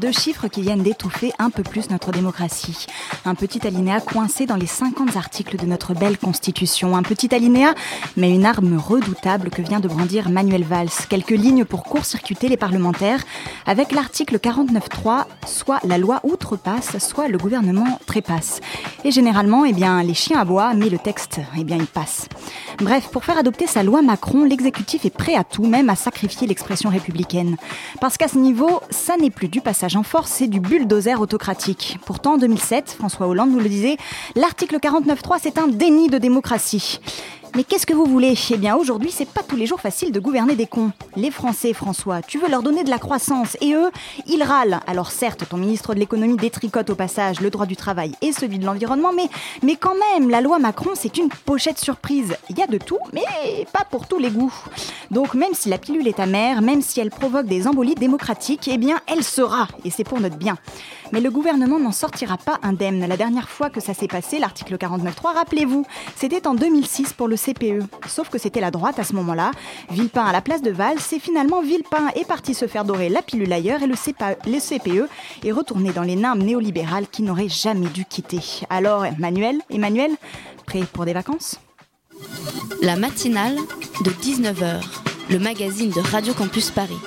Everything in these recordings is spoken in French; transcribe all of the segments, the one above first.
Deux chiffres qui viennent d'étouffer un peu plus notre démocratie. Un petit alinéa coincé dans les 50 articles de notre belle Constitution. Un petit alinéa, mais une arme redoutable que vient de brandir Manuel Valls. Quelques lignes pour court-circuiter les parlementaires avec l'article 49.3, soit la loi outrepasse, soit le gouvernement trépasse. Et généralement, eh bien, les chiens aboient, mais le texte, eh bien, il passe. Bref, pour faire adopter sa loi Macron, l'exécutif est prêt à tout, même à sacrifier l'expression républicaine. Parce qu'à ce niveau, ça n'est plus du passage en force, c'est du bulldozer autocratique. Pourtant, en 2007, François Hollande nous le disait, l'article 49.3, c'est un déni de démocratie. Mais qu'est-ce que vous voulez? Eh bien, aujourd'hui, c'est pas tous les jours facile de gouverner des cons. Les Français, François, tu veux leur donner de la croissance et eux, ils râlent. Alors certes, ton ministre de l'économie détricote au passage le droit du travail et celui de l'environnement, mais, mais quand même, la loi Macron, c'est une pochette surprise. Il y a de tout, mais pas pour tous les goûts. Donc même si la pilule est amère, même si elle provoque des embolies démocratiques, eh bien, elle sera, et c'est pour notre bien. Mais le gouvernement n'en sortira pas indemne. La dernière fois que ça s'est passé, l'article 49.3, rappelez-vous, c'était en 2006 pour le CPE. Sauf que c'était la droite à ce moment-là. Villepin à la place de Valls, c'est finalement Villepin est parti se faire dorer la pilule ailleurs et le, CPE, le CPE est retourné dans les nimbes néolibérales qui n'auraient jamais dû quitter. Alors, Manuel, Emmanuel, prêt pour des vacances? La matinale de 19h, le magazine de Radio Campus Paris.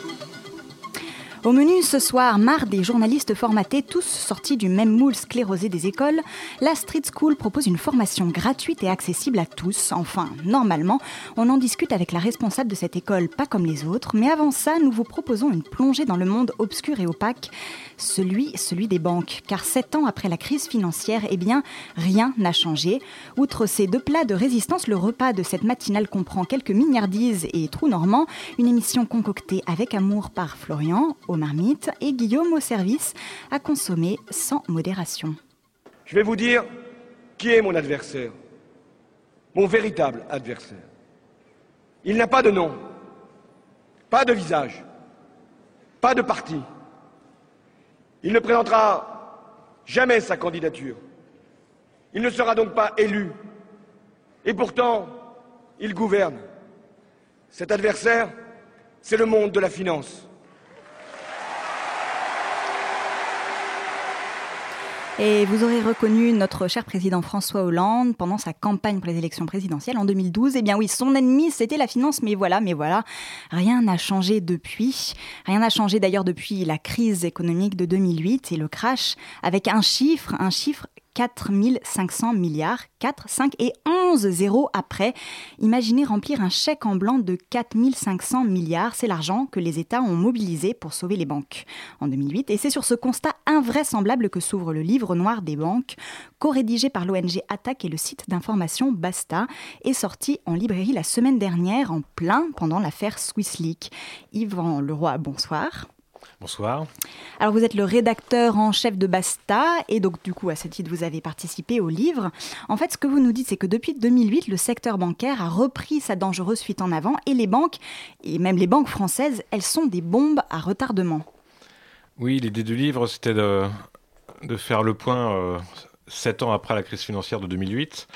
Au menu ce soir, marre des journalistes formatés, tous sortis du même moule sclérosé des écoles, la Street School propose une formation gratuite et accessible à tous. Enfin, normalement, on en discute avec la responsable de cette école, pas comme les autres, mais avant ça, nous vous proposons une plongée dans le monde obscur et opaque, celui, celui des banques. Car sept ans après la crise financière, eh bien, rien n'a changé. Outre ces deux plats de résistance, le repas de cette matinale comprend quelques mignardises et trous normands, une émission concoctée avec amour par Florian, aux marmites, et Guillaume au service, à consommer sans modération. Je vais vous dire qui est mon adversaire, mon véritable adversaire. Il n'a pas de nom, pas de visage, pas de parti. Il ne présentera jamais sa candidature. Il ne sera donc pas élu. Et pourtant, il gouverne. Cet adversaire, c'est le monde de la finance. Et vous aurez reconnu notre cher président François Hollande pendant sa campagne pour les élections présidentielles en 2012. Eh bien oui, son ennemi, c'était la finance, mais voilà, mais voilà, rien n'a changé depuis. Rien n'a changé d'ailleurs depuis la crise économique de 2008 et le crash, avec un chiffre, un chiffre 4 500 milliards, 4, 5 et 11 zéros après. Imaginez remplir un chèque en blanc de 4 500 milliards, c'est l'argent que les États ont mobilisé pour sauver les banques en 2008. Et c'est sur ce constat invraisemblable que s'ouvre le livre noir des banques, co-rédigé par l'ONG Attaque et le site d'information Basta, et sorti en librairie la semaine dernière en plein pendant l'affaire Swiss Leak. Yvan Leroy, bonsoir. Bonsoir. Alors vous êtes le rédacteur en chef de Basta et donc du coup à ce titre vous avez participé au livre. En fait ce que vous nous dites c'est que depuis 2008 le secteur bancaire a repris sa dangereuse fuite en avant et les banques et même les banques françaises elles sont des bombes à retardement. Oui l'idée du livre c'était de, de, faire le point euh, sept ans après la crise financière de 2008.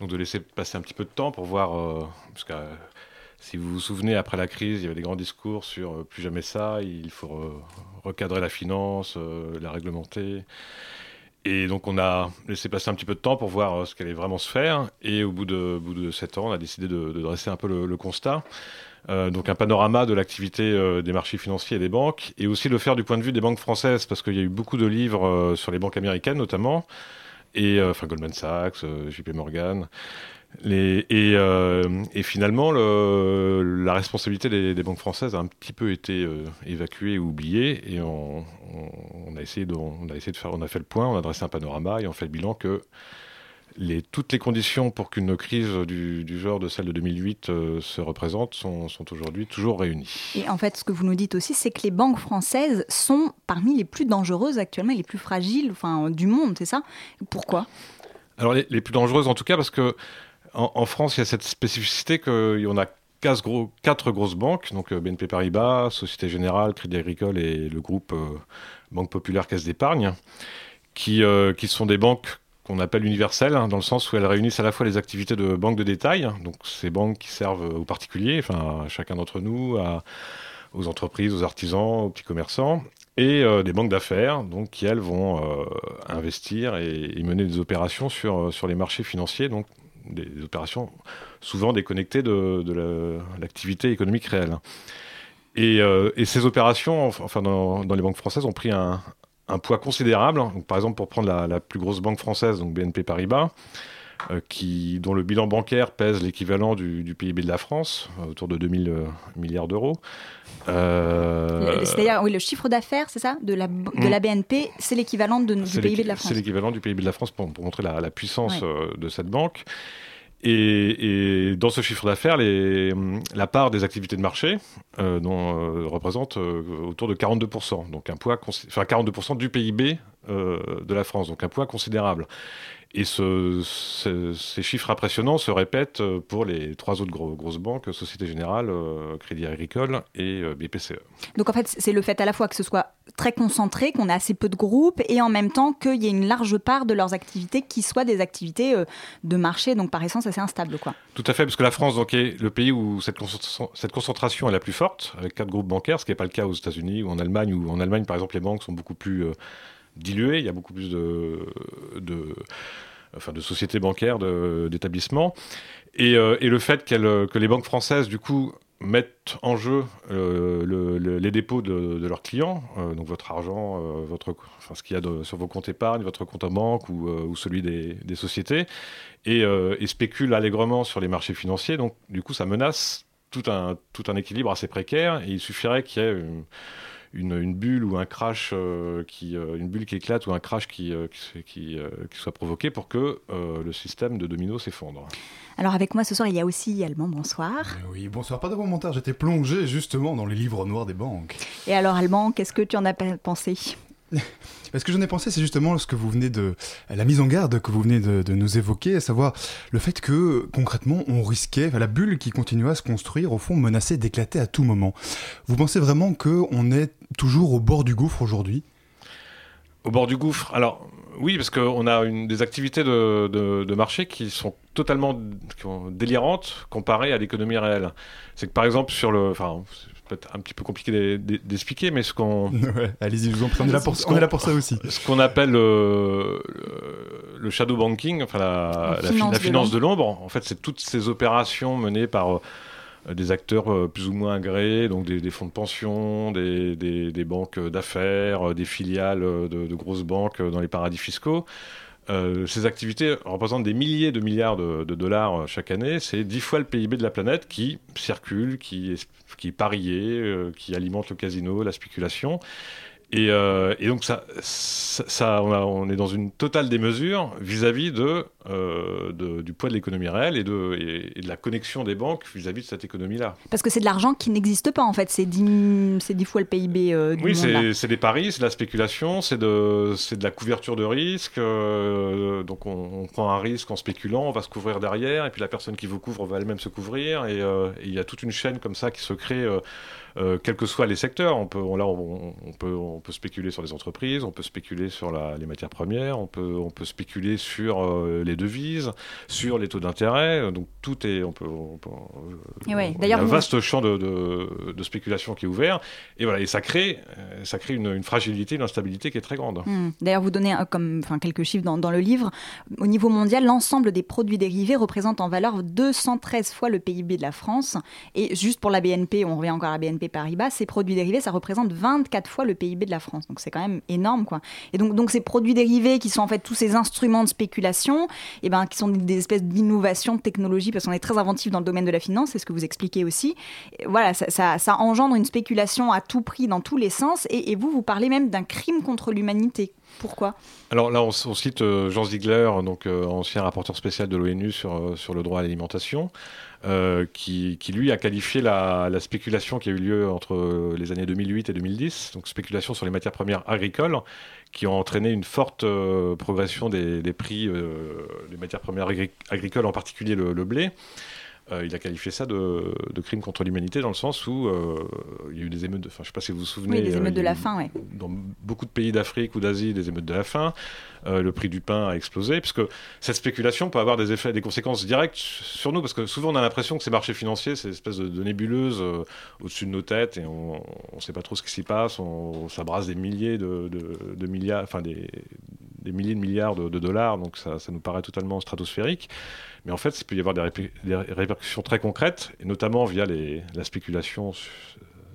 Donc de laisser passer un petit peu de temps pour voir euh, que si vous vous souvenez, après la crise, il y avait des grands discours sur euh, plus jamais ça, il faut re recadrer la finance, euh, la réglementer. Et donc on a laissé passer un petit peu de temps pour voir euh, ce qu'allait vraiment se faire. Et au bout de, au bout de 7 ans, on a décidé de, dresser un peu le, constat. Donc un panorama de l'activité des marchés financiers et des banques, et aussi le faire du point de vue des banques françaises, parce qu'il y a eu beaucoup de livres sur les banques américaines notamment, et enfin Goldman Sachs, JP Morgan. Les, et, euh, et, finalement, le, la responsabilité des, des, banques françaises a un petit peu été euh, évacuée ou oubliée, et on, on, on, a essayé de, on a essayé de faire, on a fait le point, on a dressé un panorama et on fait le bilan que les, toutes les conditions pour qu'une crise du, genre de celle de 2008 euh, se représente sont, sont aujourd'hui toujours réunies. Et en fait, ce que vous nous dites aussi, c'est que les banques françaises sont parmi les plus dangereuses actuellement, les plus fragiles enfin, du monde, c'est ça? Pourquoi? Alors les, plus dangereuses en tout cas parce que en, France, il y a cette spécificité en a quatre, gros, quatre grosses banques, donc euh, BNP Paribas, Société Générale, Crédit Agricole et le groupe euh, Banque Populaire Caisse d'Épargne, qui, qui sont des banques qu'on appelle universelles, hein, dans le sens où elles réunissent à la fois les activités de banques de détail, donc ces banques qui servent aux particuliers, enfin à chacun d'entre nous, aux entreprises, aux artisans, aux petits commerçants, et euh, des banques d'affaires, donc qui elles vont euh, investir et, mener des opérations sur, euh, sur les marchés financiers, donc des, opérations souvent déconnectées de, l'activité économique réelle. Et, ces opérations, enfin dans, dans, les banques françaises, ont pris un, un poids considérable. par exemple, pour prendre la, plus grosse banque française, donc BNP Paribas, euh, qui, dont le bilan bancaire pèse l'équivalent du, PIB de la France, euh, autour de 2000 euh, milliards d'euros. C'est-à-dire, oui, le chiffre d'affaires, c'est ça, de la, de la BNP, c'est l'équivalent du PIB de la France. C'est l'équivalent du PIB de la France pour, montrer la, puissance de cette banque. Et, dans ce chiffre d'affaires, la part des activités de marché euh, dont, euh, représente euh, autour de 42%, donc un poids, enfin 42% du PIB de la France, donc un poids considérable. Et ces chiffres impressionnants se répètent euh, pour les trois autres grosses banques, Société Générale, euh, Crédit Agricole et euh, BPCE. Donc en fait, c'est le fait à la fois que ce soit très concentré, qu'on ait assez peu de groupes, et en même temps qu'il y ait une large part de leurs activités qui soient des activités de marché, donc par essence assez instables. Quoi. Tout à fait, parce que la France donc, est le pays où cette concentration, cette concentration est la plus forte, avec quatre groupes bancaires, ce qui n'est pas le cas aux États-Unis ou en Allemagne, où en Allemagne, par exemple, les banques sont beaucoup plus dilué, il y a beaucoup plus de, enfin, de sociétés bancaires, d'établissements. Et, euh, et, le fait que les banques françaises, du coup, mettent en jeu euh, les dépôts de, leurs clients, euh, donc votre argent, votre, enfin, ce qu'il y a sur vos comptes épargne, votre compte en banque ou, celui des, sociétés, et, spéculent allègrement sur les marchés financiers. Donc, du coup, ça menace tout un, tout un équilibre assez précaire, et il suffirait qu'il y ait une, bulle ou un crash euh, qui, euh, une bulle qui éclate ou un crash qui, euh, qui, soit provoqué pour que le système de domino s'effondre. Alors avec moi ce soir, il y a aussi Allemand, bonsoir. oui, bonsoir, pas de commentaire, j'étais plongé justement dans les livres noirs des banques. Et alors Allemand, qu'est-ce que tu en as pensé? Ce que j'en ai pensé, c'est justement ce que vous venez de la mise en garde que vous venez de, nous évoquer, à savoir le fait que concrètement on risquait, la bulle qui continuait à se construire, au fond menaçait d'éclater à tout moment. Vous pensez vraiment que on est toujours au bord du gouffre aujourd'hui? Au bord du gouffre? Alors oui, parce qu'on a des activités de, marché qui sont totalement délirantes comparées à l'économie réelle. C'est que par exemple sur le, un petit peu compliqué d'expliquer, mais ce qu'on. allez-y, vous en on, est là pour, on est là pour ça aussi. Ce qu'on appelle le, shadow banking, enfin la, finance, de l'ombre, en fait, c'est toutes ces opérations menées par euh, des acteurs euh, plus ou moins agréés, donc des, fonds de pension, des, banques d'affaires, euh, des filiales de, grosses banques dans les paradis fiscaux. Ces activités représentent des milliers de milliards de, dollars chaque année. C'est dix fois le PIB de la planète qui circule, qui qui est parier, euh, qui alimente le casino, la spéculation. Et, euh, et, donc ça, ça, on, est dans une totale démesure vis-à-vis de, euh, de, du poids de l'économie réelle et de, et, de la connexion des banques vis-à-vis de cette économie-là. Parce que c'est de l'argent qui n'existe pas en fait, c'est 10, dix fois le PIB euh, du oui, monde. Oui, c'est des paris, c'est de la spéculation, c'est de, de la couverture de risque. Euh, donc on, on, prend un risque en spéculant, on va se couvrir derrière, et puis la personne qui vous couvre va elle-même se couvrir, et il y a toute une chaîne comme ça qui se crée. Euh, quels que soient les secteurs. On peut, là, on, peut, on peut spéculer sur les entreprises, on peut spéculer sur les matières premières, on peut, on peut spéculer sur euh, les devises, sur les taux d'intérêt. Donc tout est, on peut, il y a un vaste champ de, de, spéculation qui est ouvert. Et voilà, et ça crée, euh, ça crée une, fragilité, une instabilité qui est très grande. Hmm. D'ailleurs, vous donnez comme, enfin, quelques chiffres dans, dans le livre. Au niveau mondial, l'ensemble des produits dérivés représente en valeur 213 fois le PIB de la France. Et juste pour la BNP, on revient encore à la BNP Paribas, ces produits dérivés, ça représente 24 fois le PIB de la France. Donc c'est quand même énorme, quoi. Et donc, donc ces produits dérivés qui sont en fait tous ces instruments de spéculation, et eh ben, qui sont des, espèces d'innovations, de technologies, parce qu'on est très inventif dans le domaine de la finance, c'est ce que vous expliquez aussi. voilà, ça, engendre une spéculation à tout prix dans tous les sens. Et, vous, vous parlez même d'un crime contre l'humanité. Pourquoi? Alors là, on, on cite euh, Jean Ziegler, donc euh, ancien rapporteur spécial de l'ONU sur, euh, sur le droit à l'alimentation, euh, qui, qui, lui a qualifié la, la, spéculation qui a eu lieu entre les années 2008 et 2010, donc spéculation sur les matières premières agricoles, qui ont entraîné une forte euh, progression des, des prix euh, des matières premières agri agricoles, en particulier le, le blé. Euh, il a qualifié ça de, de crime contre l'humanité dans le sens où euh, il y a eu des émeutes, de, enfin, je ne sais pas si vous vous souvenez. Oui, des émeutes de la faim, oui. Dans beaucoup de pays d'Afrique ou d'Asie, des émeutes de la faim. Euh, le prix du pain a explosé, puisque cette spéculation peut avoir des effets, des conséquences directes sur nous, parce que souvent on a l'impression que ces marchés financiers, c'est une espèce de, de nébuleuse euh, au-dessus de nos têtes, et on ne sait pas trop ce qui s'y passe, on, ça brasse des milliers de, de, de milliards, enfin des, des, milliers de milliards de, dollars, donc ça, ça, nous paraît totalement stratosphérique. Mais en fait, il peut y avoir des, répercussions très concrètes, et notamment via les, la spéculation sur,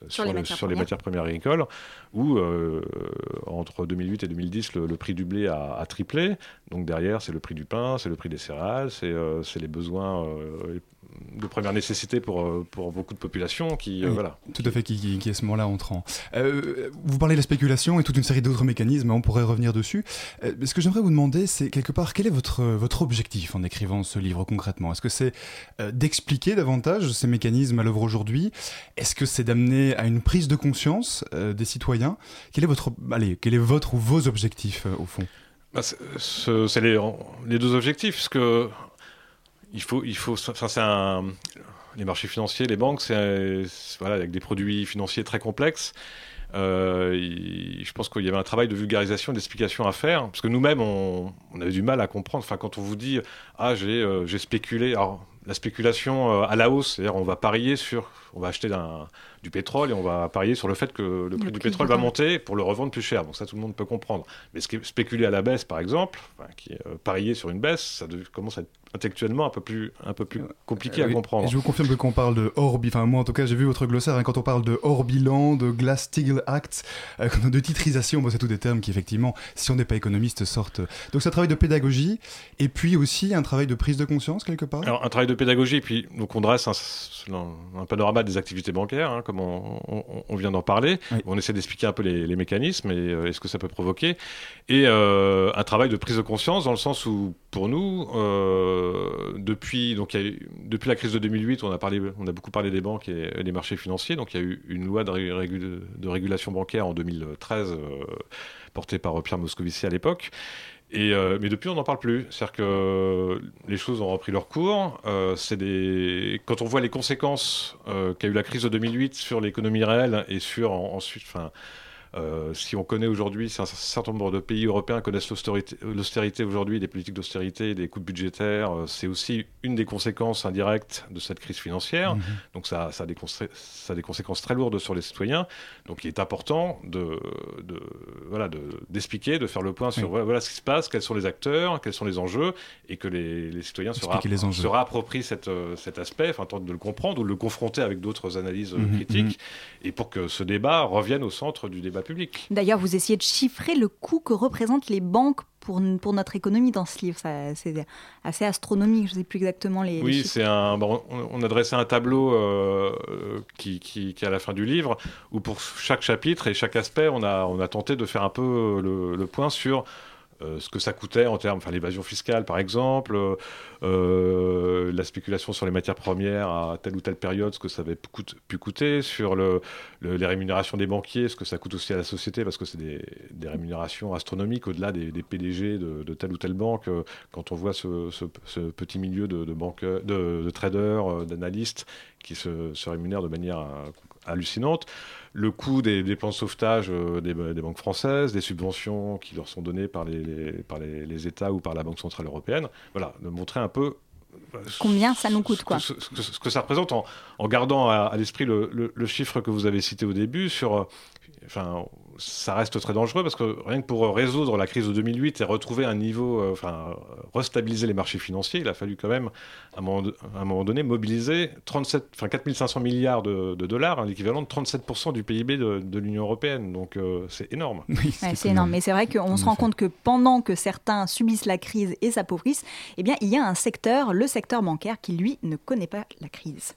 sur, les, le, matières sur les, matières premières agricoles, où euh, entre 2008 et 2010, le, le prix du blé a, a, triplé. Donc derrière, c'est le prix du pain, c'est le prix des céréales, c'est euh, les besoins euh, de première nécessité pour, euh, pour beaucoup de populations qui, oui, voilà. Tout à fait, qui, qui, qui à ce moment-là entrant. vous parlez de la spéculation et toute une série d'autres mécanismes, on pourrait revenir dessus. ce que j'aimerais vous demander, c'est quelque part, quel est votre, votre objectif en écrivant ce livre concrètement? Est-ce que c'est d'expliquer davantage ces mécanismes à l'œuvre aujourd'hui? Est-ce que c'est d'amener à une prise de conscience des citoyens? Quel est votre, allez, quel est votre ou vos objectifs au fond? Bah, C'est les, les, deux objectifs, parce que il faut, il faut, enfin c'est les marchés financiers, les banques, c'est voilà avec des produits financiers très complexes. Euh, je pense qu'il y avait un travail de vulgarisation, d'explication à faire, parce que nous-mêmes, on, on, avait du mal à comprendre. Enfin, quand on vous dit, ah, j'ai euh, spéculé, alors la spéculation euh, à la hausse, c'est-à-dire on va parier sur, on va acheter du pétrole et on va parier sur le fait que le, le prix du pétrole va monter pour le revendre plus cher. Donc ça, tout le monde peut comprendre. Mais ce qui est spéculer à la baisse, par exemple, enfin, qui est euh, parier sur une baisse, ça commence à être intellectuellement un peu plus, un peu plus compliqué euh, à comprendre. Et je vous confirme que quand on parle de hors bilan, enfin moi en tout cas j'ai vu votre glossaire, hein, quand on parle de hors bilan, de Glass-Steagall Act, euh, de titrisation, bon, c'est tous des termes qui effectivement, si on n'est pas économiste, sortent. Donc c'est un travail de pédagogie et puis aussi un travail de prise de conscience quelque part Alors un travail de pédagogie, puis donc on dresse un, un panorama des activités bancaires, hein, comme on, on, on vient d'en parler. Oui. On essaie d'expliquer un peu les, les mécanismes et euh, ce que ça peut provoquer. Et euh, un travail de prise de conscience dans le sens où, pour nous, euh, depuis, donc, y a eu, depuis la crise de 2008, on a, parlé, on a beaucoup parlé des banques et, et des marchés financiers. Donc il y a eu une loi de, régul de régulation bancaire en 2013 portée par Pierre Moscovici à l'époque. Et euh, mais depuis, on n'en parle plus. C'est-à-dire que les choses ont repris leur cours. Euh, des... Quand on voit les conséquences euh, qu'a eu la crise de 2008 sur l'économie réelle et sur en, ensuite, enfin, euh, si on connaît aujourd'hui, si un certain nombre de pays européens connaissent l'austérité aujourd'hui, des politiques d'austérité, des coûts budgétaires, euh, c'est aussi une des conséquences indirectes de cette crise financière. Mmh. Donc ça, ça, a des ça, a des conséquences très lourdes sur les citoyens. Donc il est important de, de voilà, d'expliquer, de, de, faire le point sur oui. voilà ce qui se passe, quels sont les acteurs, quels sont les enjeux, et que les, les citoyens se, les se réapproprient cette, euh, cet aspect, enfin tentent de le comprendre ou de le confronter avec d'autres analyses mmh, critiques, mmh. et pour que ce débat revienne au centre du débat public. D'ailleurs, vous essayez de chiffrer le coût que représentent les banques pour, pour notre économie dans ce livre. C'est assez astronomique, je ne sais plus exactement les. Oui, c'est un. Bon, on a dressé un tableau euh, qui, qui, qui, est à la fin du livre, où pour chaque chapitre et chaque aspect, on a, on a tenté de faire un peu le, le point sur euh, ce que ça coûtait en termes, enfin l'évasion fiscale par exemple, euh, la spéculation sur les matières premières à telle ou telle période, ce que ça avait pu coûter, sur le, le, les rémunérations des banquiers, ce que ça coûte aussi à la société, parce que c'est des, rémunérations astronomiques au-delà des, PDG de, telle ou telle banque. Quand on voit ce, petit milieu de, banque, de, de traders, euh, d'analystes qui se rémunèrent de manière hallucinante le coût des dépenses de sauvetage euh, des, des, banques françaises, des subventions qui leur sont données par les, les par les, les, États ou par la Banque Centrale Européenne. Voilà, de montrer un peu Combien ça nous coûte quoi ce, ce, ce que ça représente en, en gardant à, à l'esprit le, le, le, chiffre que vous avez cité au début sur enfin, ça reste très dangereux parce que rien que pour résoudre la crise de 2008 et retrouver un niveau, euh, enfin, restabiliser les marchés financiers, il a fallu quand même, à un moment, à un moment donné, mobiliser 37, enfin, 4500 milliards de, de dollars, hein, l'équivalent de 37% du PIB de, de l'Union européenne. Donc, euh, c'est énorme. Oui, ouais, c'est énorme. Mais c'est vrai qu'on se rend compte que pendant que certains subissent la crise et s'appauvrissent, eh bien, il y a un secteur, le secteur bancaire, qui, lui, ne connaît pas la crise.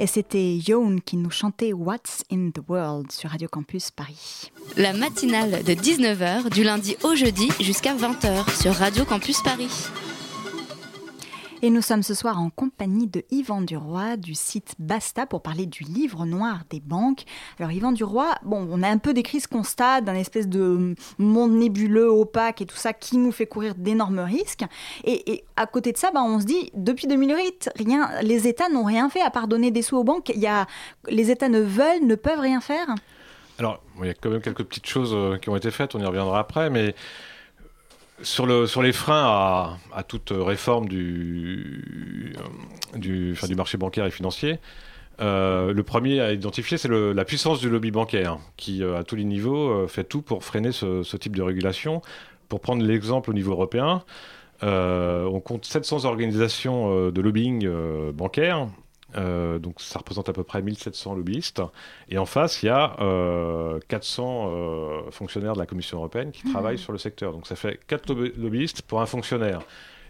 Et c'était Yoon qui nous chantait What's in the World sur Radio Campus Paris. La matinale de 19h du lundi au jeudi jusqu'à 20h sur Radio Campus Paris. Et nous sommes ce soir en compagnie de Yvan Duroy du site Basta pour parler du livre noir des banques. Alors Yvan Duroy, bon, on a un peu décrit ce constat d'un espèce de monde nébuleux, opaque et tout ça qui nous fait courir d'énormes risques. Et, à côté de ça, bah, on se dit, depuis 2008, rien, les États n'ont rien fait à part donner des sous aux banques. Il y a, les États ne veulent, ne peuvent rien faire. Alors, il y a quand même quelques petites choses euh, qui ont été faites, on y reviendra après, mais sur, le, sur les freins à, toute réforme du, marché bancaire et financier, euh, le premier à identifier, c'est la puissance du lobby bancaire, qui, euh, à tous les niveaux, euh, fait tout pour freiner ce, ce, type de régulation. Pour prendre l'exemple au niveau européen, on compte 700 organisations de lobbying bancaire euh, donc ça représente à peu près 1700 lobbyistes. Et en face, il y a euh, 400 euh, fonctionnaires de la Commission européenne qui mmh. travaillent sur le secteur. Donc ça fait 4 lobbyistes pour un fonctionnaire.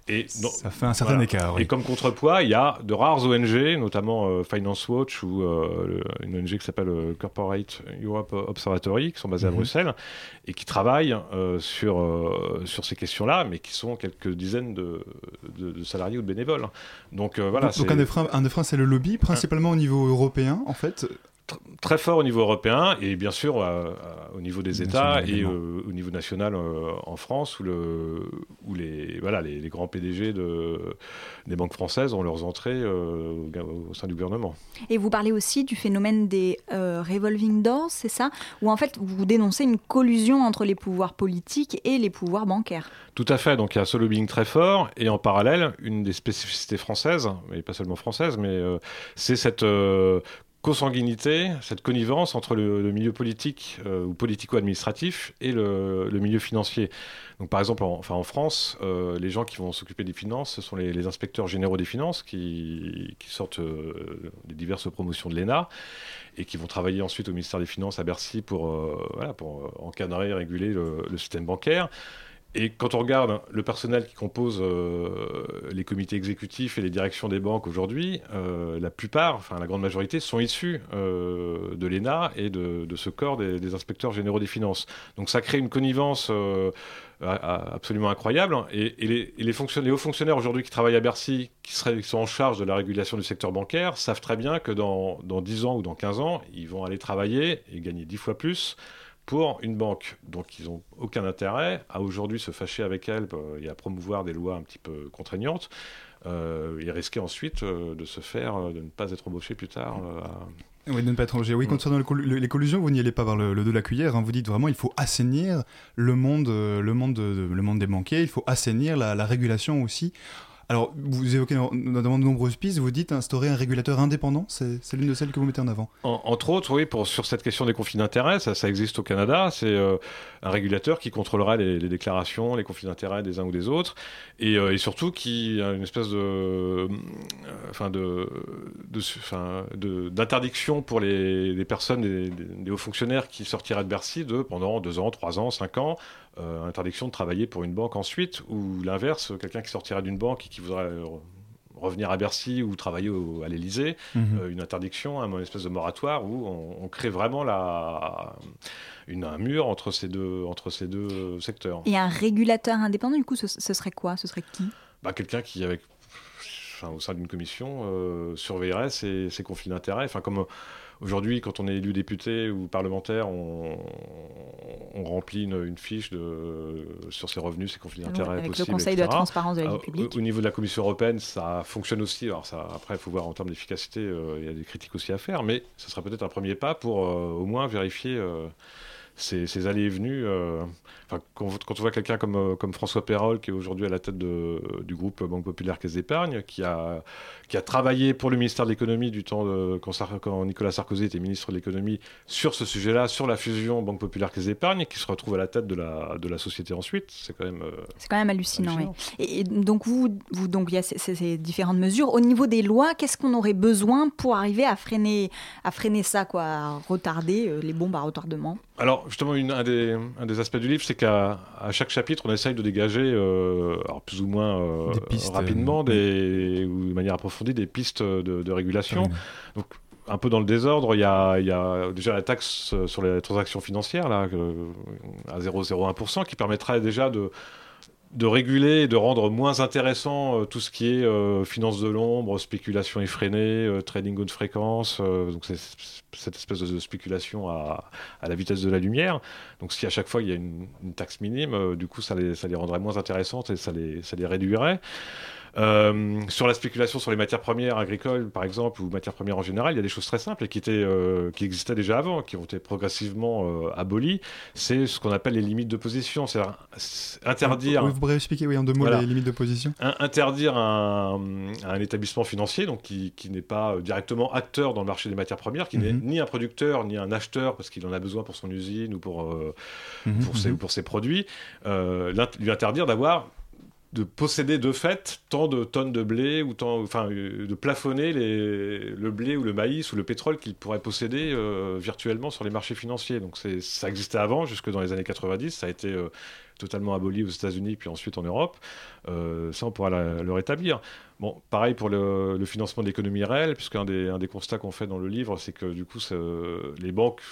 Et ça fait un certain écart. Et comme contrepoids, il y a de rares ONG, notamment euh, Finance Watch ou euh, une ONG qui s'appelle euh, Corporate Europe Observatory, qui sont basées à mhm. Bruxelles et qui travaillent sur, sur ces questions-là, mais qui sont quelques dizaines de, de, salariés ou de bénévoles. Donc voilà. Donc, un des freins, un des freins c'est le lobby, principalement au niveau européen, en fait très fort au niveau européen et bien sûr au niveau des États et euh, au niveau national euh, en France où, le, où les, voilà, les, grands PDG de, des banques françaises ont leurs entrées euh, au, sein du gouvernement. Et vous parlez aussi du phénomène des revolving doors, c'est ça? Où en fait vous dénoncez une collusion entre les pouvoirs politiques et les pouvoirs bancaires? Tout à fait, donc il y a ce lobbying très fort et en parallèle, une des spécificités françaises, mais pas seulement françaises, mais c'est cette consanguinité, cette connivence entre le, milieu politique euh, ou politico-administratif et le, milieu financier. Donc, par exemple, en, enfin, en France, euh, les gens qui vont s'occuper des finances, ce sont les, inspecteurs généraux des finances qui, sortent euh, des diverses promotions de l'ENA et qui vont travailler ensuite au ministère des Finances à Bercy pour, encadrer et réguler le système bancaire. Et quand on regarde le personnel qui compose euh, les comités exécutifs et les directions des banques aujourd'hui, euh, la plupart, enfin la grande majorité, sont issus euh, de l'ENA et de, ce corps des, inspecteurs généraux des finances. Donc ça crée une connivence absolument incroyable. Et, les, hauts fonctionnaires aujourd'hui qui travaillent à Bercy, qui, sont en charge de la régulation du secteur bancaire, savent très bien que dans, dans 10 ans ou dans 15 ans, ils vont aller travailler et gagner 10 fois plus pour une banque. Donc ils n'ont aucun intérêt à aujourd'hui se fâcher avec elle euh, et à promouvoir des lois un petit peu contraignantes euh, et risquer ensuite euh, de se faire, de ne pas être embauché plus tard. Oui, de ne pas être embauché. Oui, concernant les collusions, vous n'y allez pas par le, dos de la cuillère. Hein. Vous dites vraiment il faut assainir le monde, le monde, le monde des banquiers, il faut assainir la régulation aussi alors, vous évoquez notamment de nombreuses pistes, vous dites instaurer un régulateur indépendant, c'est l'une de celles que vous mettez en avant. Entre autres, oui, sur cette question des conflits d'intérêts, ça, existe au Canada, c'est euh, un régulateur qui contrôlera les, déclarations, les conflits d'intérêts des uns ou des autres, et, euh, surtout qui a une espèce de, euh, enfin de, d'interdiction pour les, personnes, des, hauts fonctionnaires qui sortiraient de Bercy de pendant deux ans, trois ans, cinq ans, interdiction de travailler pour une banque ensuite, ou l'inverse, quelqu'un qui sortirait d'une banque et qui voudrait euh, revenir à Bercy ou travailler à l'Elysée, mhm. euh, une interdiction, une espèce de moratoire où on, crée vraiment la, une, un mur entre ces deux, entre ces deux secteurs. Et un régulateur indépendant, du coup, ce, serait quoi? Ce serait qui? Bah, Quelqu'un qui, avec, au sein d'une commission, surveillerait ces, ces conflits d'intérêts. Enfin, comme Aujourd'hui, quand on est élu député ou parlementaire, on, remplit une, fiche de, sur ses revenus, ses conflits d'intérêts Avec le Conseil de la transparence de la vie publique. Au, niveau de la Commission européenne, ça fonctionne aussi. Alors ça, après, il faut voir en termes d'efficacité, euh, il y a des critiques aussi à faire, mais ce sera peut-être un premier pas pour euh, au moins vérifier euh, ces, allées et venues. Quand, on voit quelqu'un comme, comme François Perrol, qui est aujourd'hui à la tête de, du groupe Banque Populaire Caisse d'Épargne, qui a qui a travaillé pour le ministère de l'économie du temps de, quand, Nicolas Sarkozy était ministre de l'économie sur ce sujet-là, sur la fusion Banque Populaire Caisse d'Épargne, qui se retrouve à la tête de la, de la société ensuite. C'est quand même. Euh, c'est quand même hallucinant. Oui. Et, donc vous, vous donc il y a ces, différentes mesures. Au niveau des lois, qu'est-ce qu'on aurait besoin pour arriver à freiner, à freiner ça, quoi, à retarder euh, les bombes à retardement? Alors justement, une, un, des, un, des, aspects du livre, c'est qu'à à chaque chapitre, on essaye de dégager, euh, alors plus ou moins euh, rapidement, des, ou de manière approfondie, des pistes de, de régulation. Donc, un peu dans le désordre, il y a, il y a déjà la taxe sur les transactions financières, là, à 0,01%, qui permettrait déjà de de réguler et de rendre moins intéressant euh, tout ce qui est euh, finance de l'ombre, spéculation effrénée, euh, trading haute fréquence, donc cette espèce de, spéculation à, la vitesse de la lumière. Donc si à chaque fois il y a une, une taxe minime, du coup ça les, ça les rendrait moins intéressantes et ça les, ça les réduirait. Euh, sur la spéculation sur les matières premières agricoles, par exemple, ou matières premières en général, il y a des choses très simples et qui, étaient, euh, qui existaient déjà avant, qui ont été progressivement euh, abolies. C'est ce qu'on appelle les limites de position. C'est interdire. Vous pourriez expliquer, oui, en deux mots, les limites de position Interdire un, un, établissement financier, donc qui, qui n'est pas directement acteur dans le marché des matières premières, qui n'est mhm. ni un producteur ni un acheteur parce qu'il en a besoin pour son usine ou pour, mhm, pour, ses, mhm. pour ses produits, lui interdire d'avoir de posséder de fait tant de tonnes de blé ou tant, enfin, euh, de plafonner le blé ou le maïs ou le pétrole qu'il pourrait posséder euh, virtuellement sur les marchés financiers. Donc ça existait avant, jusque dans les années 90, ça a été euh, totalement aboli aux États-Unis puis ensuite en Europe. ça, on pourra le rétablir. Bon, pareil pour le, le financement de l'économie réelle, puisqu'un des, un des constats qu'on fait dans le livre, c'est que du coup, les banques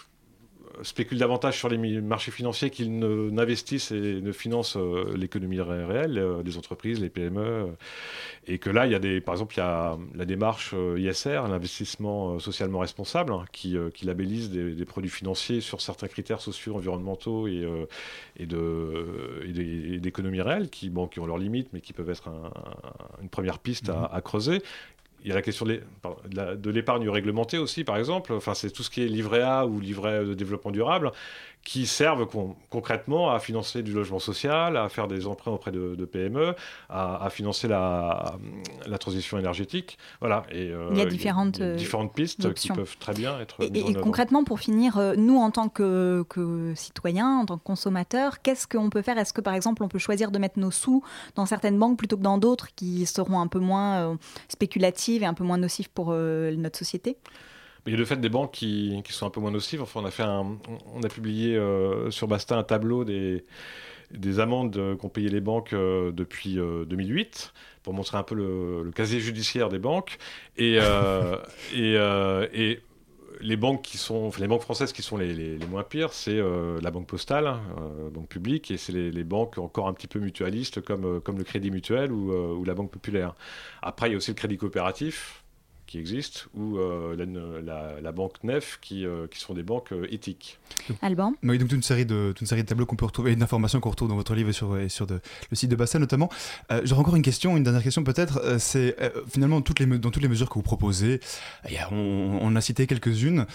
spéculent davantage sur les marchés financiers qu'ils n'investissent et ne financent euh, l'économie réelle, euh, les entreprises, les PME. Euh, et que là, il y a des, par exemple, il y a la démarche ISR, l'investissement socialement responsable, hein, qui, qui, labellise des, produits financiers sur certains critères sociaux, environnementaux et, et d'économie réelle, qui, bon, qui ont leurs limites, mais qui peuvent être une première piste à, à creuser il y a la question de l'épargne réglementée aussi, par exemple. Enfin, c'est tout ce qui est livret A ou livret de développement durable qui servent concrètement à financer du logement social, à faire des emprunts auprès de, PME, à, financer la, la, transition énergétique. Voilà. Et, euh, il y a différentes, euh, différentes pistes qui peuvent très bien être et, et concrètement, pour finir, euh, nous, en tant que, que citoyens, en tant que consommateurs, qu'est-ce qu'on peut faire? Est-ce que, par exemple, on peut choisir de mettre nos sous dans certaines banques plutôt que dans d'autres qui seront un peu moins spéculatives et un peu moins nocives pour notre société? Il y a le fait des banques qui, qui, sont un peu moins nocives. Enfin, on a, fait un, on a publié euh, sur Basta un tableau des, des amendes qu'ont payées les banques euh, depuis 2008 euh, pour montrer un peu le, casier judiciaire des banques. Et, et, et, les banques qui sont, enfin, les banques françaises qui sont les, les, moins pires, c'est la banque postale, hein, banque publique, et c'est les, les, banques encore un petit peu mutualistes comme, comme le Crédit Mutuel ou, ou la Banque Populaire. Après, il y a aussi le Crédit Coopératif qui existent ou euh, la, la, banque Nef qui, euh, qui sont des banques euh, éthiques. Alban Oui, donc toute une série de, toute une série de tableaux qu'on peut retrouver et d'informations qu'on retrouve dans votre livre et sur, et sur de, le site de Bassin notamment. J'aurais encore une question, une dernière question peut-être. c'est finalement toutes les, dans toutes les mesures que vous proposez, on, a cité quelques-unes.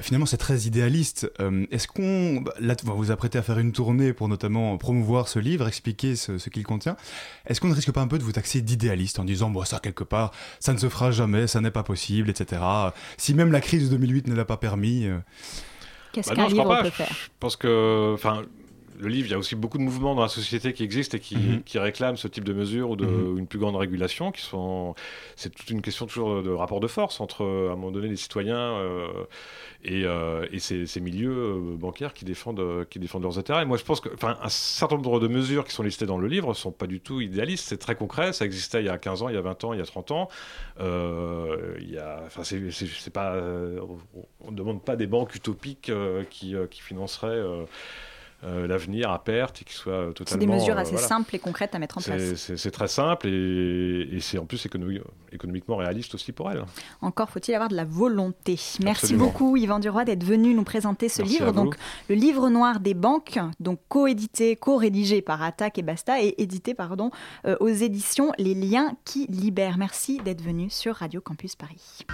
finalement, c'est très idéaliste. Est-ce qu'on. Bah, là, vous vous apprêtez à faire une tournée pour notamment promouvoir ce livre, expliquer ce, ce qu'il contient. Est-ce qu'on ne risque pas un peu de vous taxer d'idéaliste en disant, bon, ça, quelque part, ça ne se fera jamais, ça n'est pas possible, etc. Si même la crise de 2008 ne l'a pas permis. Euh, Qu'est-ce bah qu'un livre peut faire? Je pense que, enfin, le livre, il y a aussi beaucoup de mouvements dans la société qui existent et qui, mhm. qui réclament ce type de mesures ou de, mhm. une plus grande régulation. Qui sont, c'est toute une question toujours de rapport de force entre, à un moment donné, les citoyens euh, et, euh, et ces, ces, milieux euh, bancaires qui défendent, qui défendent leurs intérêts. moi, je pense que, enfin, un certain nombre de mesures qui sont listées dans le livre ne sont pas du tout idéalistes. C'est très concret. Ça existait il y a 15 ans, il y a 20 ans, il y a 30 ans. il y a, enfin, c'est, c'est, pas, on ne demande pas des banques utopiques qui, qui financeraient l'avenir à perte et qui soit totalement. C'est des mesures euh, assez simples et concrètes à mettre en place. C'est très simple et, c'est en plus économiquement réaliste aussi pour elle. Encore faut-il avoir de la volonté. Merci beaucoup Yvan Duroy d'être venu nous présenter ce livre. Donc le livre noir des banques, donc coédité, co-rédigé par Attaque et Basta et édité pardon euh, aux éditions Les Liens qui libèrent. Merci d'être venu sur Radio Campus Paris.